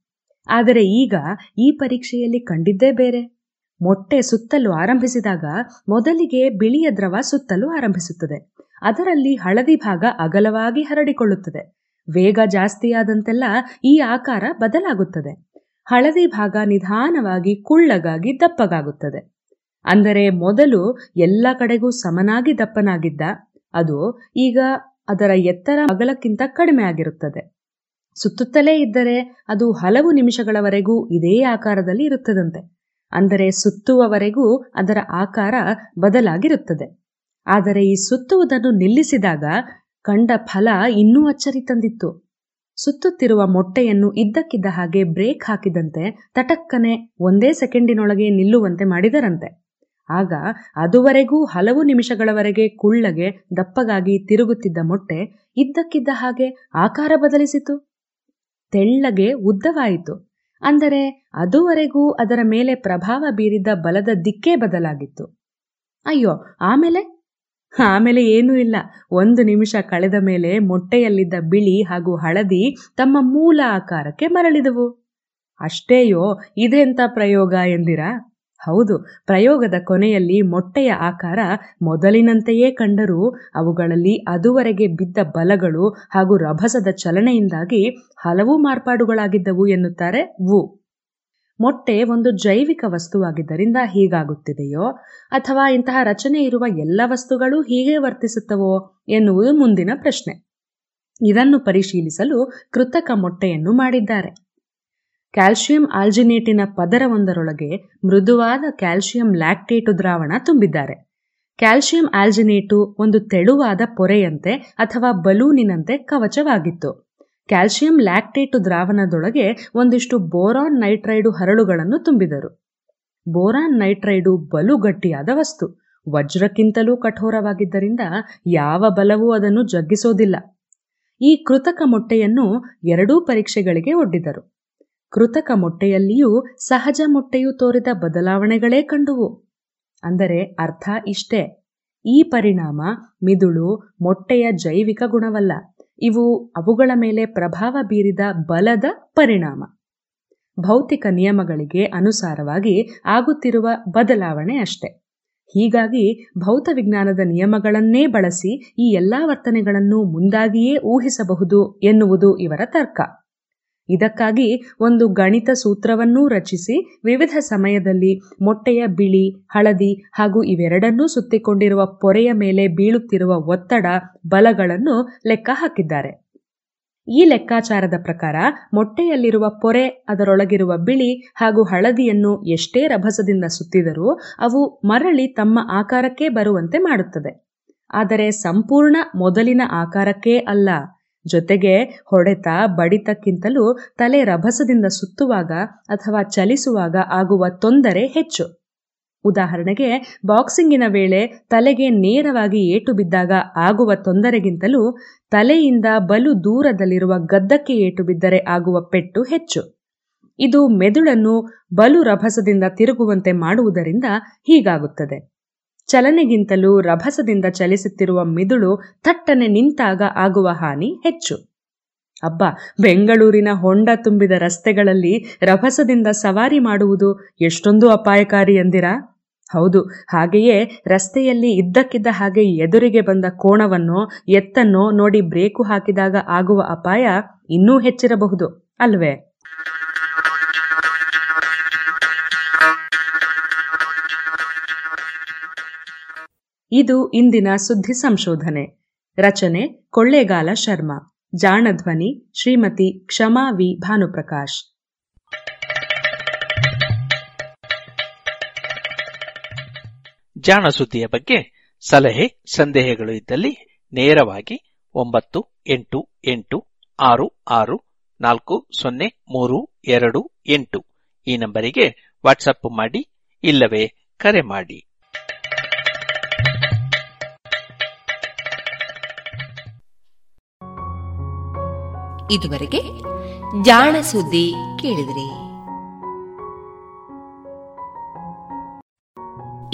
ಆದರೆ ಈಗ ಈ ಪರೀಕ್ಷೆಯಲ್ಲಿ ಕಂಡಿದ್ದೇ ಬೇರೆ. ಮೊಟ್ಟೆ ಸುತ್ತಲು ಆರಂಭಿಸಿದಾಗ ಮೊದಲಿಗೆ ಬಿಳಿಯ ದ್ರವ ಸುತ್ತಲು ಆರಂಭಿಸುತ್ತದೆ. ಅದರಲ್ಲಿ ಹಳದಿ ಭಾಗ ಅಗಲವಾಗಿ ಹರಡಿಕೊಳ್ಳುತ್ತದೆ. ವೇಗ ಜಾಸ್ತಿಯಾದಂತೆಲ್ಲ ಈ ಆಕಾರ ಬದಲಾಗುತ್ತದೆ. ಹಳದಿ ಭಾಗ ನಿಧಾನವಾಗಿ ಕುಳ್ಳಗಾಗಿ ದಪ್ಪಗಾಗುತ್ತದೆ. ಅಂದರೆ ಮೊದಲು ಎಲ್ಲ ಕಡೆಗೂ ಸಮನಾಗಿ ದಪ್ಪನಾಗಿದ್ದ, ಅದು ಈಗ ಅದರ ಎತ್ತರ ಅಗಲಕ್ಕಿಂತ ಕಡಿಮೆ ಆಗಿರುತ್ತದೆ. ಸುತ್ತುತ್ತಲೇ ಇದ್ದರೆ ಅದು ಹಲವು ನಿಮಿಷಗಳವರೆಗೂ ಇದೇ ಆಕಾರದಲ್ಲಿ ಇರುತ್ತದಂತೆ. ಅಂದರೆ ಸುತ್ತುವವರೆಗೂ ಅದರ ಆಕಾರ ಬದಲಾಗಿರುತ್ತದೆ. ಆದರೆ ಈ ಸುತ್ತುವುದನ್ನು ನಿಲ್ಲಿಸಿದಾಗ ಕಂಡ ಫಲ ಇನ್ನೂ ಅಚ್ಚರಿ ತಂದಿತ್ತು. ಸುತ್ತುತ್ತಿರುವ ಮೊಟ್ಟೆಯನ್ನು ಇದ್ದಕ್ಕಿದ್ದ ಹಾಗೆ ಬ್ರೇಕ್ ಹಾಕಿದಂತೆ ತಟಕ್ಕನೆ ಒಂದೇ ಸೆಕೆಂಡಿನೊಳಗೆ ನಿಲ್ಲುವಂತೆ ಮಾಡಿದರಂತೆ. ಆಗ ಅದುವರೆಗೂ ಹಲವು ನಿಮಿಷಗಳವರೆಗೆ ಕುಳ್ಳಗೆ ದಪ್ಪಗಾಗಿ ತಿರುಗುತ್ತಿದ್ದ ಮೊಟ್ಟೆ ಇದ್ದಕ್ಕಿದ್ದ ಹಾಗೆ ಆಕಾರ ಬದಲಿಸಿತು. ತೆಳ್ಳಗೆ ಉದ್ದವಾಯಿತು. ಅಂದರೆ ಅದುವರೆಗೂ ಅದರ ಮೇಲೆ ಪ್ರಭಾವ ಬೀರಿದ್ದ ಬಲದ ದಿಕ್ಕೇ ಬದಲಾಗಿತ್ತು. ಅಯ್ಯೋ, ಆಮೇಲೆ? ಆಮೇಲೆ ಏನೂ ಇಲ್ಲ. ಒಂದು ನಿಮಿಷ ಕಳೆದ ಮೇಲೆ ಮೊಟ್ಟೆಯಲ್ಲಿದ್ದ ಬಿಳಿ ಹಾಗೂ ಹಳದಿ ತಮ್ಮ ಮೂಲ ಆಕಾರಕ್ಕೆ ಮರಳಿದವು. ಅಷ್ಟೇಯೋ ಇದೆಂಥ ಪ್ರಯೋಗ ಎಂದಿರಾ? ಹೌದು, ಪ್ರಯೋಗದ ಕೊನೆಯಲ್ಲಿ ಮೊಟ್ಟೆಯ ಆಕಾರ ಮೊದಲಿನಂತೆಯೇ ಕಂಡರೂ ಅವುಗಳಲ್ಲಿ ಅದುವರೆಗೆ ಬಿದ್ದ ಬಲಗಳು ಹಾಗೂ ರಭಸದ ಚಲನೆಯಿಂದಾಗಿ ಹಲವು ಮಾರ್ಪಾಡುಗಳಾಗಿದ್ದವು ಎನ್ನುತ್ತಾರೆ ವು. ಮೊಟ್ಟೆ ಒಂದು ಜೈವಿಕ ವಸ್ತುವಾಗಿದ್ದರಿಂದ ಹೀಗಾಗುತ್ತಿದೆಯೋ? ಅಥವಾ ಇಂತಹ ರಚನೆ ಇರುವ ಎಲ್ಲ ವಸ್ತುಗಳು ಹೀಗೆ ವರ್ತಿಸುತ್ತವೋ? ಎನ್ನುವುದು ಮುಂದಿನ ಪ್ರಶ್ನೆ. ಇದನ್ನು ಪರಿಶೀಲಿಸಲು ಕೃತಕ ಮೊಟ್ಟೆಯನ್ನು ಮಾಡಿದ್ದಾರೆ. ಕ್ಯಾಲ್ಸಿಯಂ ಆಲ್ಜಿನೇಟಿನ ಪದರವೊಂದರೊಳಗೆ ಮೃದುವಾದ ಕ್ಯಾಲ್ಸಿಯಂ ಲ್ಯಾಕ್ಟೇಟು ದ್ರಾವಣ ತುಂಬಿದ್ದಾರೆ. ಕ್ಯಾಲ್ಸಿಯಂ ಆಲ್ಜಿನೇಟು ಒಂದು ತೆಳುವಾದ ಪೊರೆಯಂತೆ ಅಥವಾ ಬಲೂನಿನಂತೆ ಕವಚವಾಗಿತ್ತು. ಕ್ಯಾಲ್ಸಿಯಂ ಲ್ಯಾಕ್ಟೇಟು ದ್ರಾವಣದೊಳಗೆ ಒಂದಿಷ್ಟು ಬೋರಾನ್ ನೈಟ್ರೈಡು ಹರಳುಗಳನ್ನು ತುಂಬಿದರು. ಬೋರಾನ್ ನೈಟ್ರೈಡು ಬಲು ಗಟ್ಟಿಯಾದ ವಸ್ತು. ವಜ್ರಕ್ಕಿಂತಲೂ ಕಠೋರವಾಗಿದ್ದರಿಂದ ಯಾವ ಬಲವೂ ಅದನ್ನು ಜಗ್ಗಿಸೋದಿಲ್ಲ. ಈ ಕೃತಕ ಮೊಟ್ಟೆಯನ್ನು ಎರಡೂ ಪರೀಕ್ಷೆಗಳಿಗೆ ಒಡ್ಡಿದರು. ಕೃತಕ ಮೊಟ್ಟೆಯಲ್ಲಿಯೂ ಸಹಜ ಮೊಟ್ಟೆಯು ತೋರಿದ ಬದಲಾವಣೆಗಳೇ ಕಂಡುವು. ಅಂದರೆ ಅರ್ಥ ಇಷ್ಟೇ. ಈ ಪರಿಣಾಮ ಮಿದುಳು ಮೊಟ್ಟೆಯ ಜೈವಿಕ ಗುಣವಲ್ಲ. ಇವು ಅವುಗಳ ಮೇಲೆ ಪ್ರಭಾವ ಬೀರಿದ ಬಲದ ಪರಿಣಾಮ. ಭೌತಿಕ ನಿಯಮಗಳಿಗೆ ಅನುಸಾರವಾಗಿ ಆಗುತ್ತಿರುವ ಬದಲಾವಣೆ ಅಷ್ಟೆ. ಹೀಗಾಗಿ ಭೌತ ವಿಜ್ಞಾನದ ನಿಯಮಗಳನ್ನೇ ಬಳಸಿ ಈ ಎಲ್ಲಾ ವರ್ತನೆಗಳನ್ನು ಮುಂದಾಗಿಯೇ ಊಹಿಸಬಹುದು ಎನ್ನುವುದು ಇವರ ತರ್ಕ. ಇದಕ್ಕಾಗಿ ಒಂದು ಗಣಿತ ಸೂತ್ರವನ್ನೂ ರಚಿಸಿ ವಿವಿಧ ಸಮಯದಲ್ಲಿ ಮೊಟ್ಟೆಯ ಬಿಳಿ, ಹಳದಿ ಹಾಗೂ ಇವೆರಡನ್ನೂ ಸುತ್ತಿಕೊಂಡಿರುವ ಪೊರೆಯ ಮೇಲೆ ಬೀಳುತ್ತಿರುವ ಒತ್ತಡ, ಬಲಗಳನ್ನು ಲೆಕ್ಕ ಹಾಕಿದ್ದಾರೆ. ಈ ಲೆಕ್ಕಾಚಾರದ ಪ್ರಕಾರ ಮೊಟ್ಟೆಯಲ್ಲಿರುವ ಪೊರೆ, ಅದರೊಳಗಿರುವ ಬಿಳಿ ಹಾಗೂ ಹಳದಿಯನ್ನು ಎಷ್ಟೇ ರಭಸದಿಂದ ಸುತ್ತಿದರೂ ಅವು ಮರಳಿ ತಮ್ಮ ಆಕಾರಕ್ಕೆ ಬರುವಂತೆ ಮಾಡುತ್ತದೆ. ಆದರೆ ಸಂಪೂರ್ಣ ಮೊದಲಿನ ಆಕಾರಕ್ಕೇ ಅಲ್ಲ. ಜೊತೆಗೆ ಹೊಡೆತ ಬಡಿತಕ್ಕಿಂತಲೂ ತಲೆ ರಭಸದಿಂದ ಸುತ್ತುವಾಗ ಅಥವಾ ಚಲಿಸುವಾಗ ಆಗುವ ತೊಂದರೆ ಹೆಚ್ಚು. ಉದಾಹರಣೆಗೆ, ಬಾಕ್ಸಿಂಗಿನ ವೇಳೆ ತಲೆಗೆ ನೇರವಾಗಿ ಏಟು ಬಿದ್ದಾಗ ಆಗುವ ತೊಂದರೆಗಿಂತಲೂ ತಲೆಯಿಂದ ಬಲು ದೂರದಲ್ಲಿರುವ ಗದ್ದಕ್ಕೆ ಏಟು ಬಿದ್ದರೆ ಆಗುವ ಪೆಟ್ಟು ಹೆಚ್ಚು. ಇದು ಮೆದುಳನ್ನು ಬಲು ರಭಸದಿಂದ ತಿರುಗುವಂತೆ ಮಾಡುವುದರಿಂದ ಹೀಗಾಗುತ್ತದೆ. ಚಲನೆಗಿಂತಲೂ ರಭಸದಿಂದ ಚಲಿಸುತ್ತಿರುವ ಮಿದುಳು ತಟ್ಟನೆ ನಿಂತಾಗ ಆಗುವ ಹಾನಿ ಹೆಚ್ಚು. ಅಬ್ಬ, ಬೆಂಗಳೂರಿನ ಹೊಂಡ ತುಂಬಿದ ರಸ್ತೆಗಳಲ್ಲಿ ರಭಸದಿಂದ ಸವಾರಿ ಮಾಡುವುದು ಎಷ್ಟೊಂದು ಅಪಾಯಕಾರಿ ಎಂದಿರಾ? ಹೌದು, ಹಾಗೆಯೇ ರಸ್ತೆಯಲ್ಲಿ ಇದ್ದಕ್ಕಿದ್ದ ಹಾಗೆ ಎದುರಿಗೆ ಬಂದ ಕೋಣವನ್ನು, ಎತ್ತನ್ನೋ ನೋಡಿ ಬ್ರೇಕು ಹಾಕಿದಾಗ ಆಗುವ ಅಪಾಯ ಇನ್ನೂ ಹೆಚ್ಚಿರಬಹುದು, ಅಲ್ವೇ? ಇದು ಇಂದಿನ ಸುದ್ದಿ ಸಂಶೋಧನೆ. ರಚನೆ ಕೊಳ್ಳೇಗಾಲ ಶರ್ಮಾ. ಜಾಣಧ್ವನಿ ಶ್ರೀಮತಿ ಕ್ಷಮಾ ವಿ ಭಾನುಪ್ರಕಾಶ್. ಜಾಣ ಸುದ್ದಿಯ ಬಗ್ಗೆ ಸಲಹೆ ಸಂದೇಹಗಳು ಇದ್ದಲ್ಲಿ ನೇರವಾಗಿ ಒಂಬತ್ತು ಎಂಟು ಎಂಟು ಆರು ಆರು ನಾಲ್ಕು ಸೊನ್ನೆ ಮೂರು ಎರಡು ಎಂಟು ಈ ನಂಬರಿಗೆ ವಾಟ್ಸಪ್ ಮಾಡಿ ಇಲ್ಲವೇ ಕರೆ ಮಾಡಿ. ಇದುವರೆಗೆ ಜಾಣ ಸುದ್ದಿ ಕೇಳಿದ್ರಿ.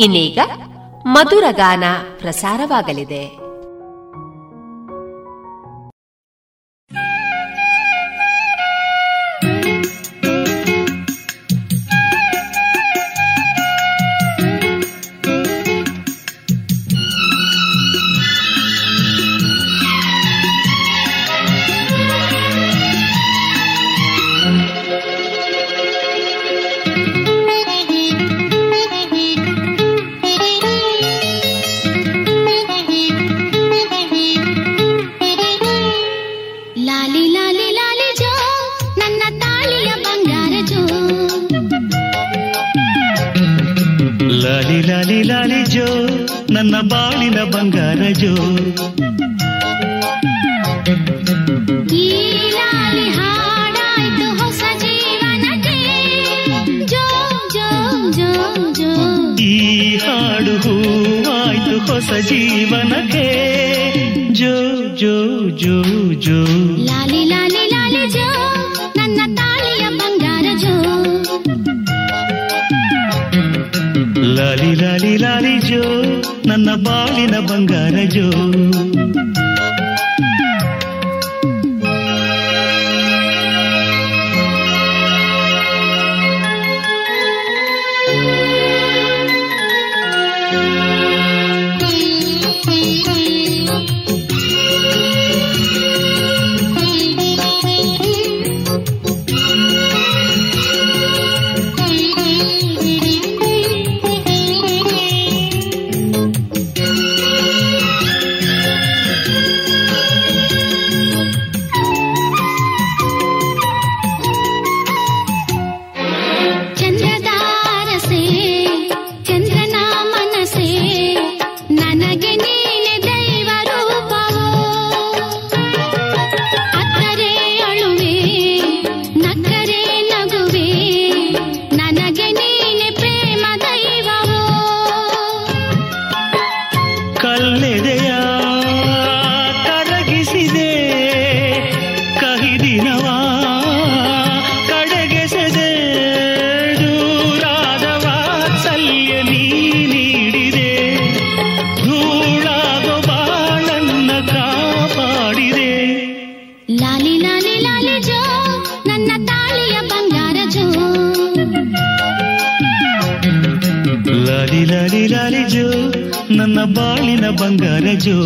ಇನ್ನೀಗ ಮಧುರ ಗಾನ ಪ್ರಸಾರವಾಗಲಿದೆ. ಲಾಲಿ ಲಾಲಿ ರಾಲಿ ಜೋ ನನ್ನ ಬಾಳಿನ ಬಂಗಾರ ಜೋ.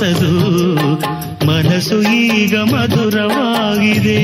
ಮನಸ್ಸದು ಮನಸ್ಸು ಈಗ ಮಧುರವಾಗಿದೆ.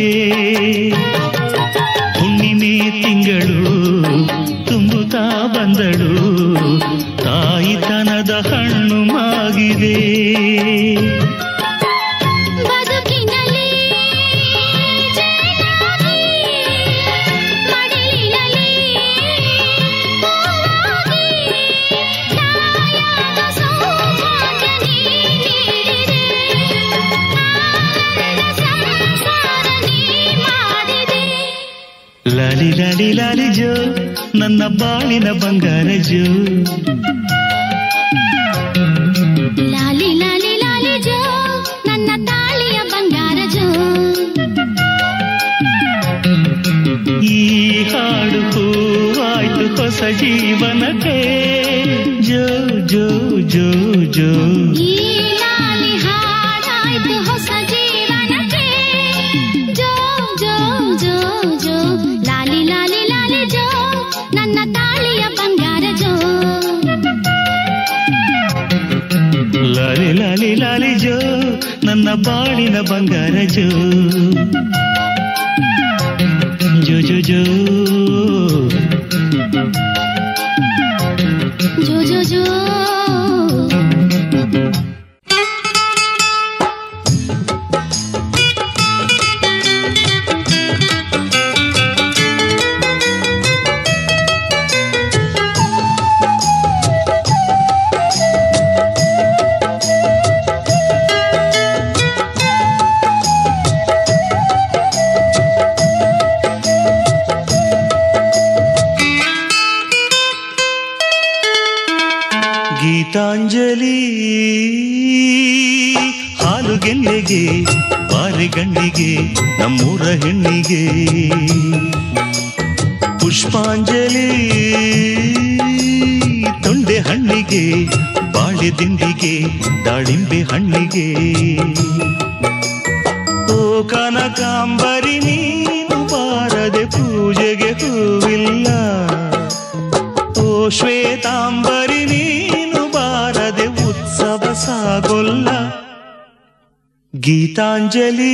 Angelis.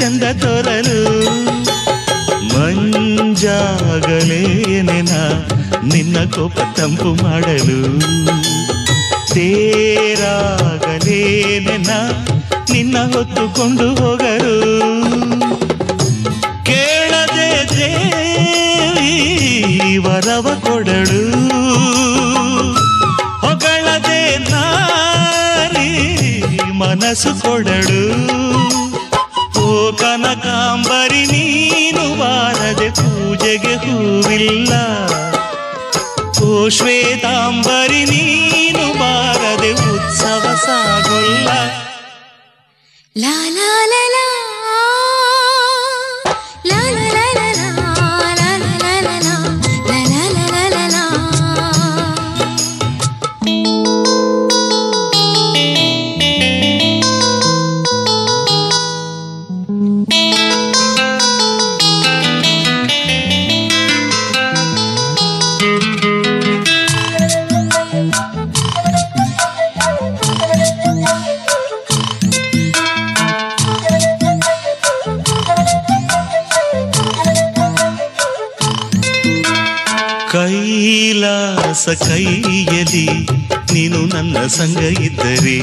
ಚಂದ ತೋರಲು. ಮಂಜಾಗಲೇನೆನ ನಿನ್ನ ಕೋಪ ತಂಪು ಮಾಡಲು. ತೇರಾಗಲೇನೆನ ನಿನ್ನ ಹೊತ್ತುಕೊಂಡು ಹೋಗಲು. ಕೇಳದೆ ದೇವಿ ವರವ ಕೊಡಳು ಹೊಗಳದೆ ನಾರಿ ಮನಸ್ಸು ಕೊಡಳು ಸಂಗ ಇದ್ದರೆ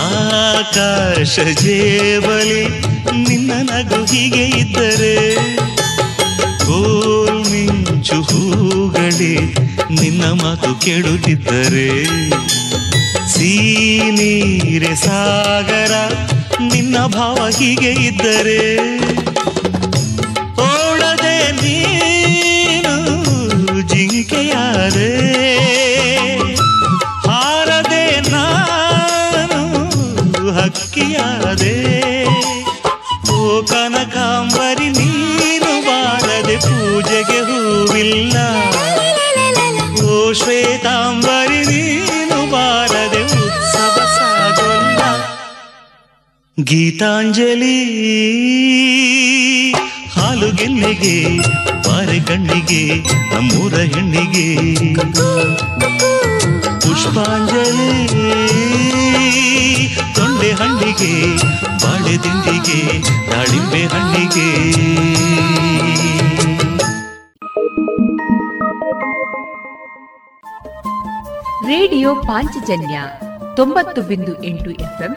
ಆಕಾಶ ಜೇಬಲಿ ನಿನ್ನ ನಗು ಹೀಗೆ ಇದ್ದರೆ ಗೋಲ್ ಮಿಂಚು ಹೂಗಳೇ ನಿನ್ನ ಮಾತು ಕೇಳುತ್ತಿದ್ದರೆ ಸೀನೀರೆ ಸಾಗರ ನಿನ್ನ ಭಾವ ಹೀಗೆ ಇದ್ದರೆ ಗೀತಾಂಜಲಿ. ಹಾಲು ಗೆಲ್ಲಿಗೆ ಬಾರೆ ಕಣ್ಣಿಗೆ, ನಮ್ಮೂರ ಹೆಣ್ಣಿಗೆ. ಪುಷ್ಪಾಂಜಲಿ. ತೊಂಡೆ ಹಣ್ಣಿಗೆ, ಬಾಳೆ ತಿಂಡಿಗೆ, ದಾಳಿಂಬೆ ಹಣ್ಣಿಗೆ. ರೇಡಿಯೋ ಪಾಂಚಜನ್ಯ ತೊಂಬತ್ತು ಬಿಂದು ಎಂಟು ಎಫ್ಎಂ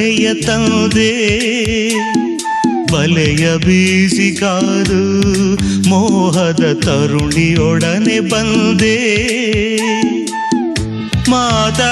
ಬಲೆಯ ತಂದೆ ಬಲೆಯ ಬೀಸಿ ಕಾದು ಮೋಹದ ತರುಣಿಯೊಡನೆ ಬಂದೆ. ಮಾತನಾಡಲು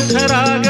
ಸುಖರಾಗ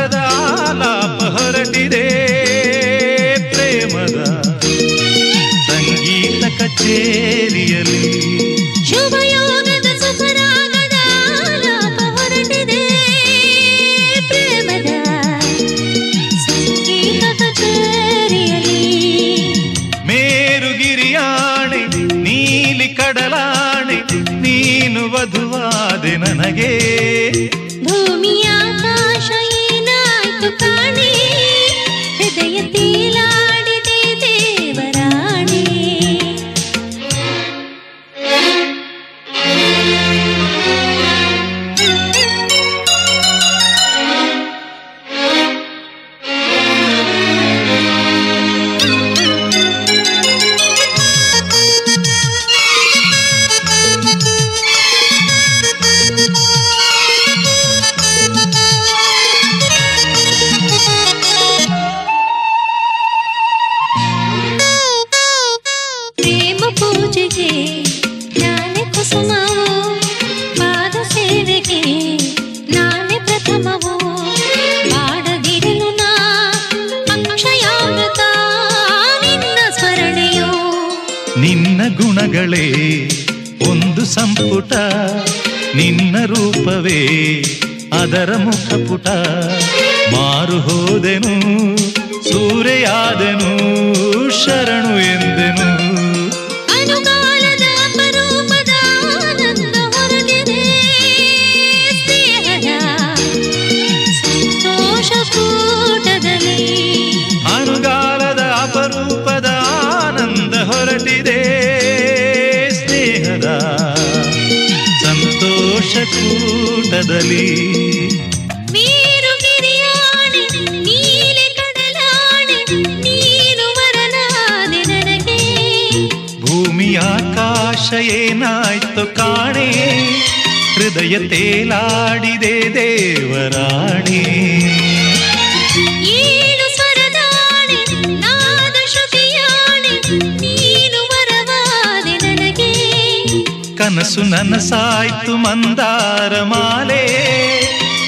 ಕನಸಾಯ್ತು ಮಂದಾರ ಮಾಲೆ.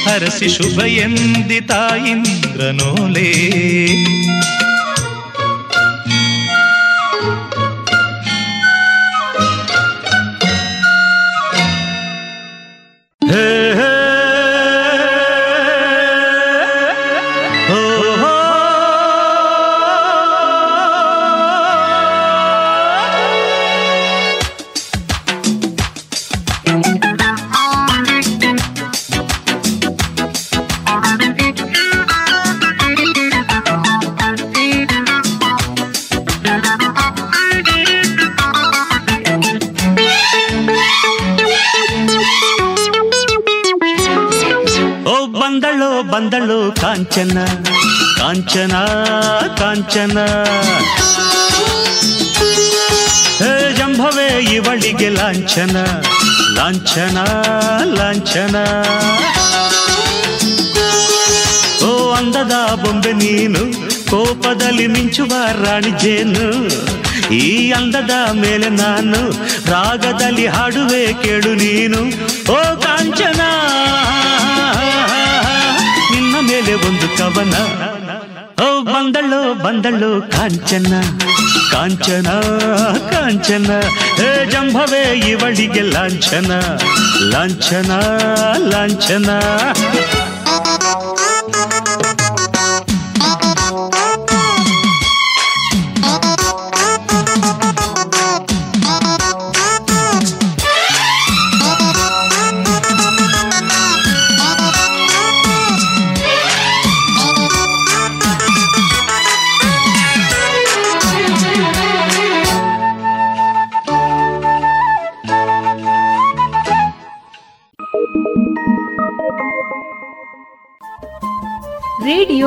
ಹರಸಿ ಶುಭ ಎಂದಿ ತಾಯಿಂದ್ರನೋಲೆ ಲಾಂಛನ ಹೇ ಜಂಭವೇ ಇವಳಿಗೆ ಲಾಂಛನ ಲಾಂಛನ ಲಾಂಛನ ಓ ಅಂದದ ಬೊಂಬೆ ನೀನು ಕೋಪದಲ್ಲಿ ಮಿಂಚುವ ರಾಣಿ ಜೇನು ಈ ಅಂದದ ಮೇಲೆ ನಾನು ರಾಗದಲ್ಲಿ ಹಾಡುವೆ ಕೇಳು ನೀನು ಓ ಕಾಂಚನ ನಿನ್ನ ಮೇಲೆ ಒಂದು ಕವನ ఓ బందళ్ళు బందళ్ళు ಕಾಂಚನ ಕಾಂಚನ ಕಾಂಚನ ಹೇ ಜಂಭವೇ ಇವಳಿಗೆ ಲಾಂಛನ ಲಾಂಛನ ಲಾಂಛನ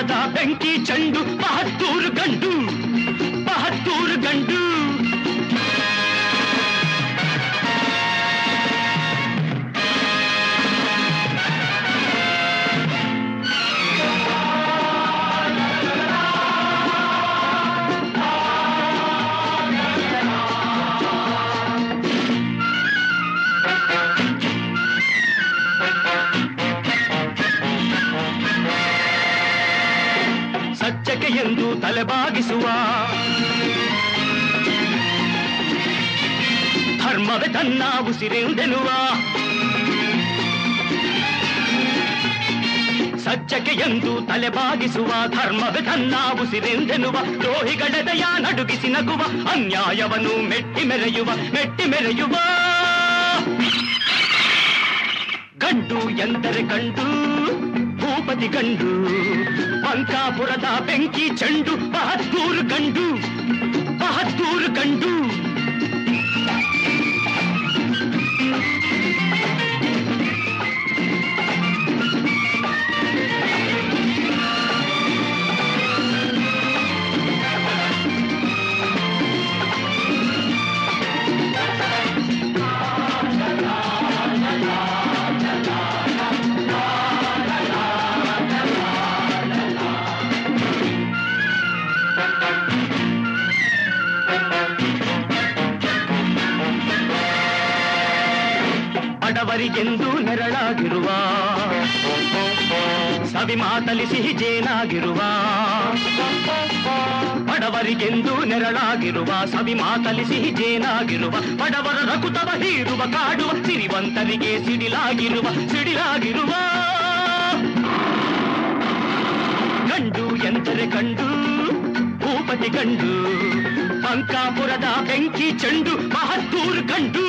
सदा बंकी ತನ್ನ ಉಸಿರೆಂದೆನುವ ಸಜ್ಜಕ್ಕೆ ಎಂದು ತಲೆಬಾಗಿಸುವ ಧರ್ಮವೇ ತನ್ನ ಉಸಿರೆಂದೆನುವ ದ್ರೋಹಿಗಳೆದೆಯ ನಡುಗಿಸಿ ನಗುವ ಅನ್ಯಾಯವನ್ನು ಮೆಟ್ಟಿ ಮೆರೆಯುವ ಮೆಟ್ಟಿ ಮೆರೆಯುವ. ಗಂಡು ಎಂದರೆ ಗಂಡು, ಭೂಪತಿ ಗಂಡು, ಬಂಕಾಪುರದ ಬೆಂಕಿ ಚಂಡು, ಬಹದ್ದೂರು ಗಂಡು ಬಹದ್ದೂರು ಗಂಡು. ಬಡವರಿಗೆಂದು ನೆರಳಾಗಿರುವ, ಸವಿ ಮಾತಲಿ ಸಿಹಿ ಜೇನಾಗಿರುವ, ಬಡವರಿಗೆಂದು ನೆರಳಾಗಿರುವ, ಸವಿ ಮಾತಲಿ ಸಿಹಿ ಜೇನಾಗಿರುವ, ಬಡವರ ರಕುತವ ಹೀರುವ, ಕಾಡುವ ಸಿರಿವಂತರಿಗೆ ಸಿಡಿಲಾಗಿರುವ ಸಿಡಿಲಾಗಿರುವ. ಗಂಡು ಎಂದರೆ ಕಂಡು ಭೂಪತಿ ಕಂಡು ಪಂಕಾಪುರದ ಬೆಂಕಿ ಚಂಡು, ಮಹತ್ತೂರು ಗಂಡು.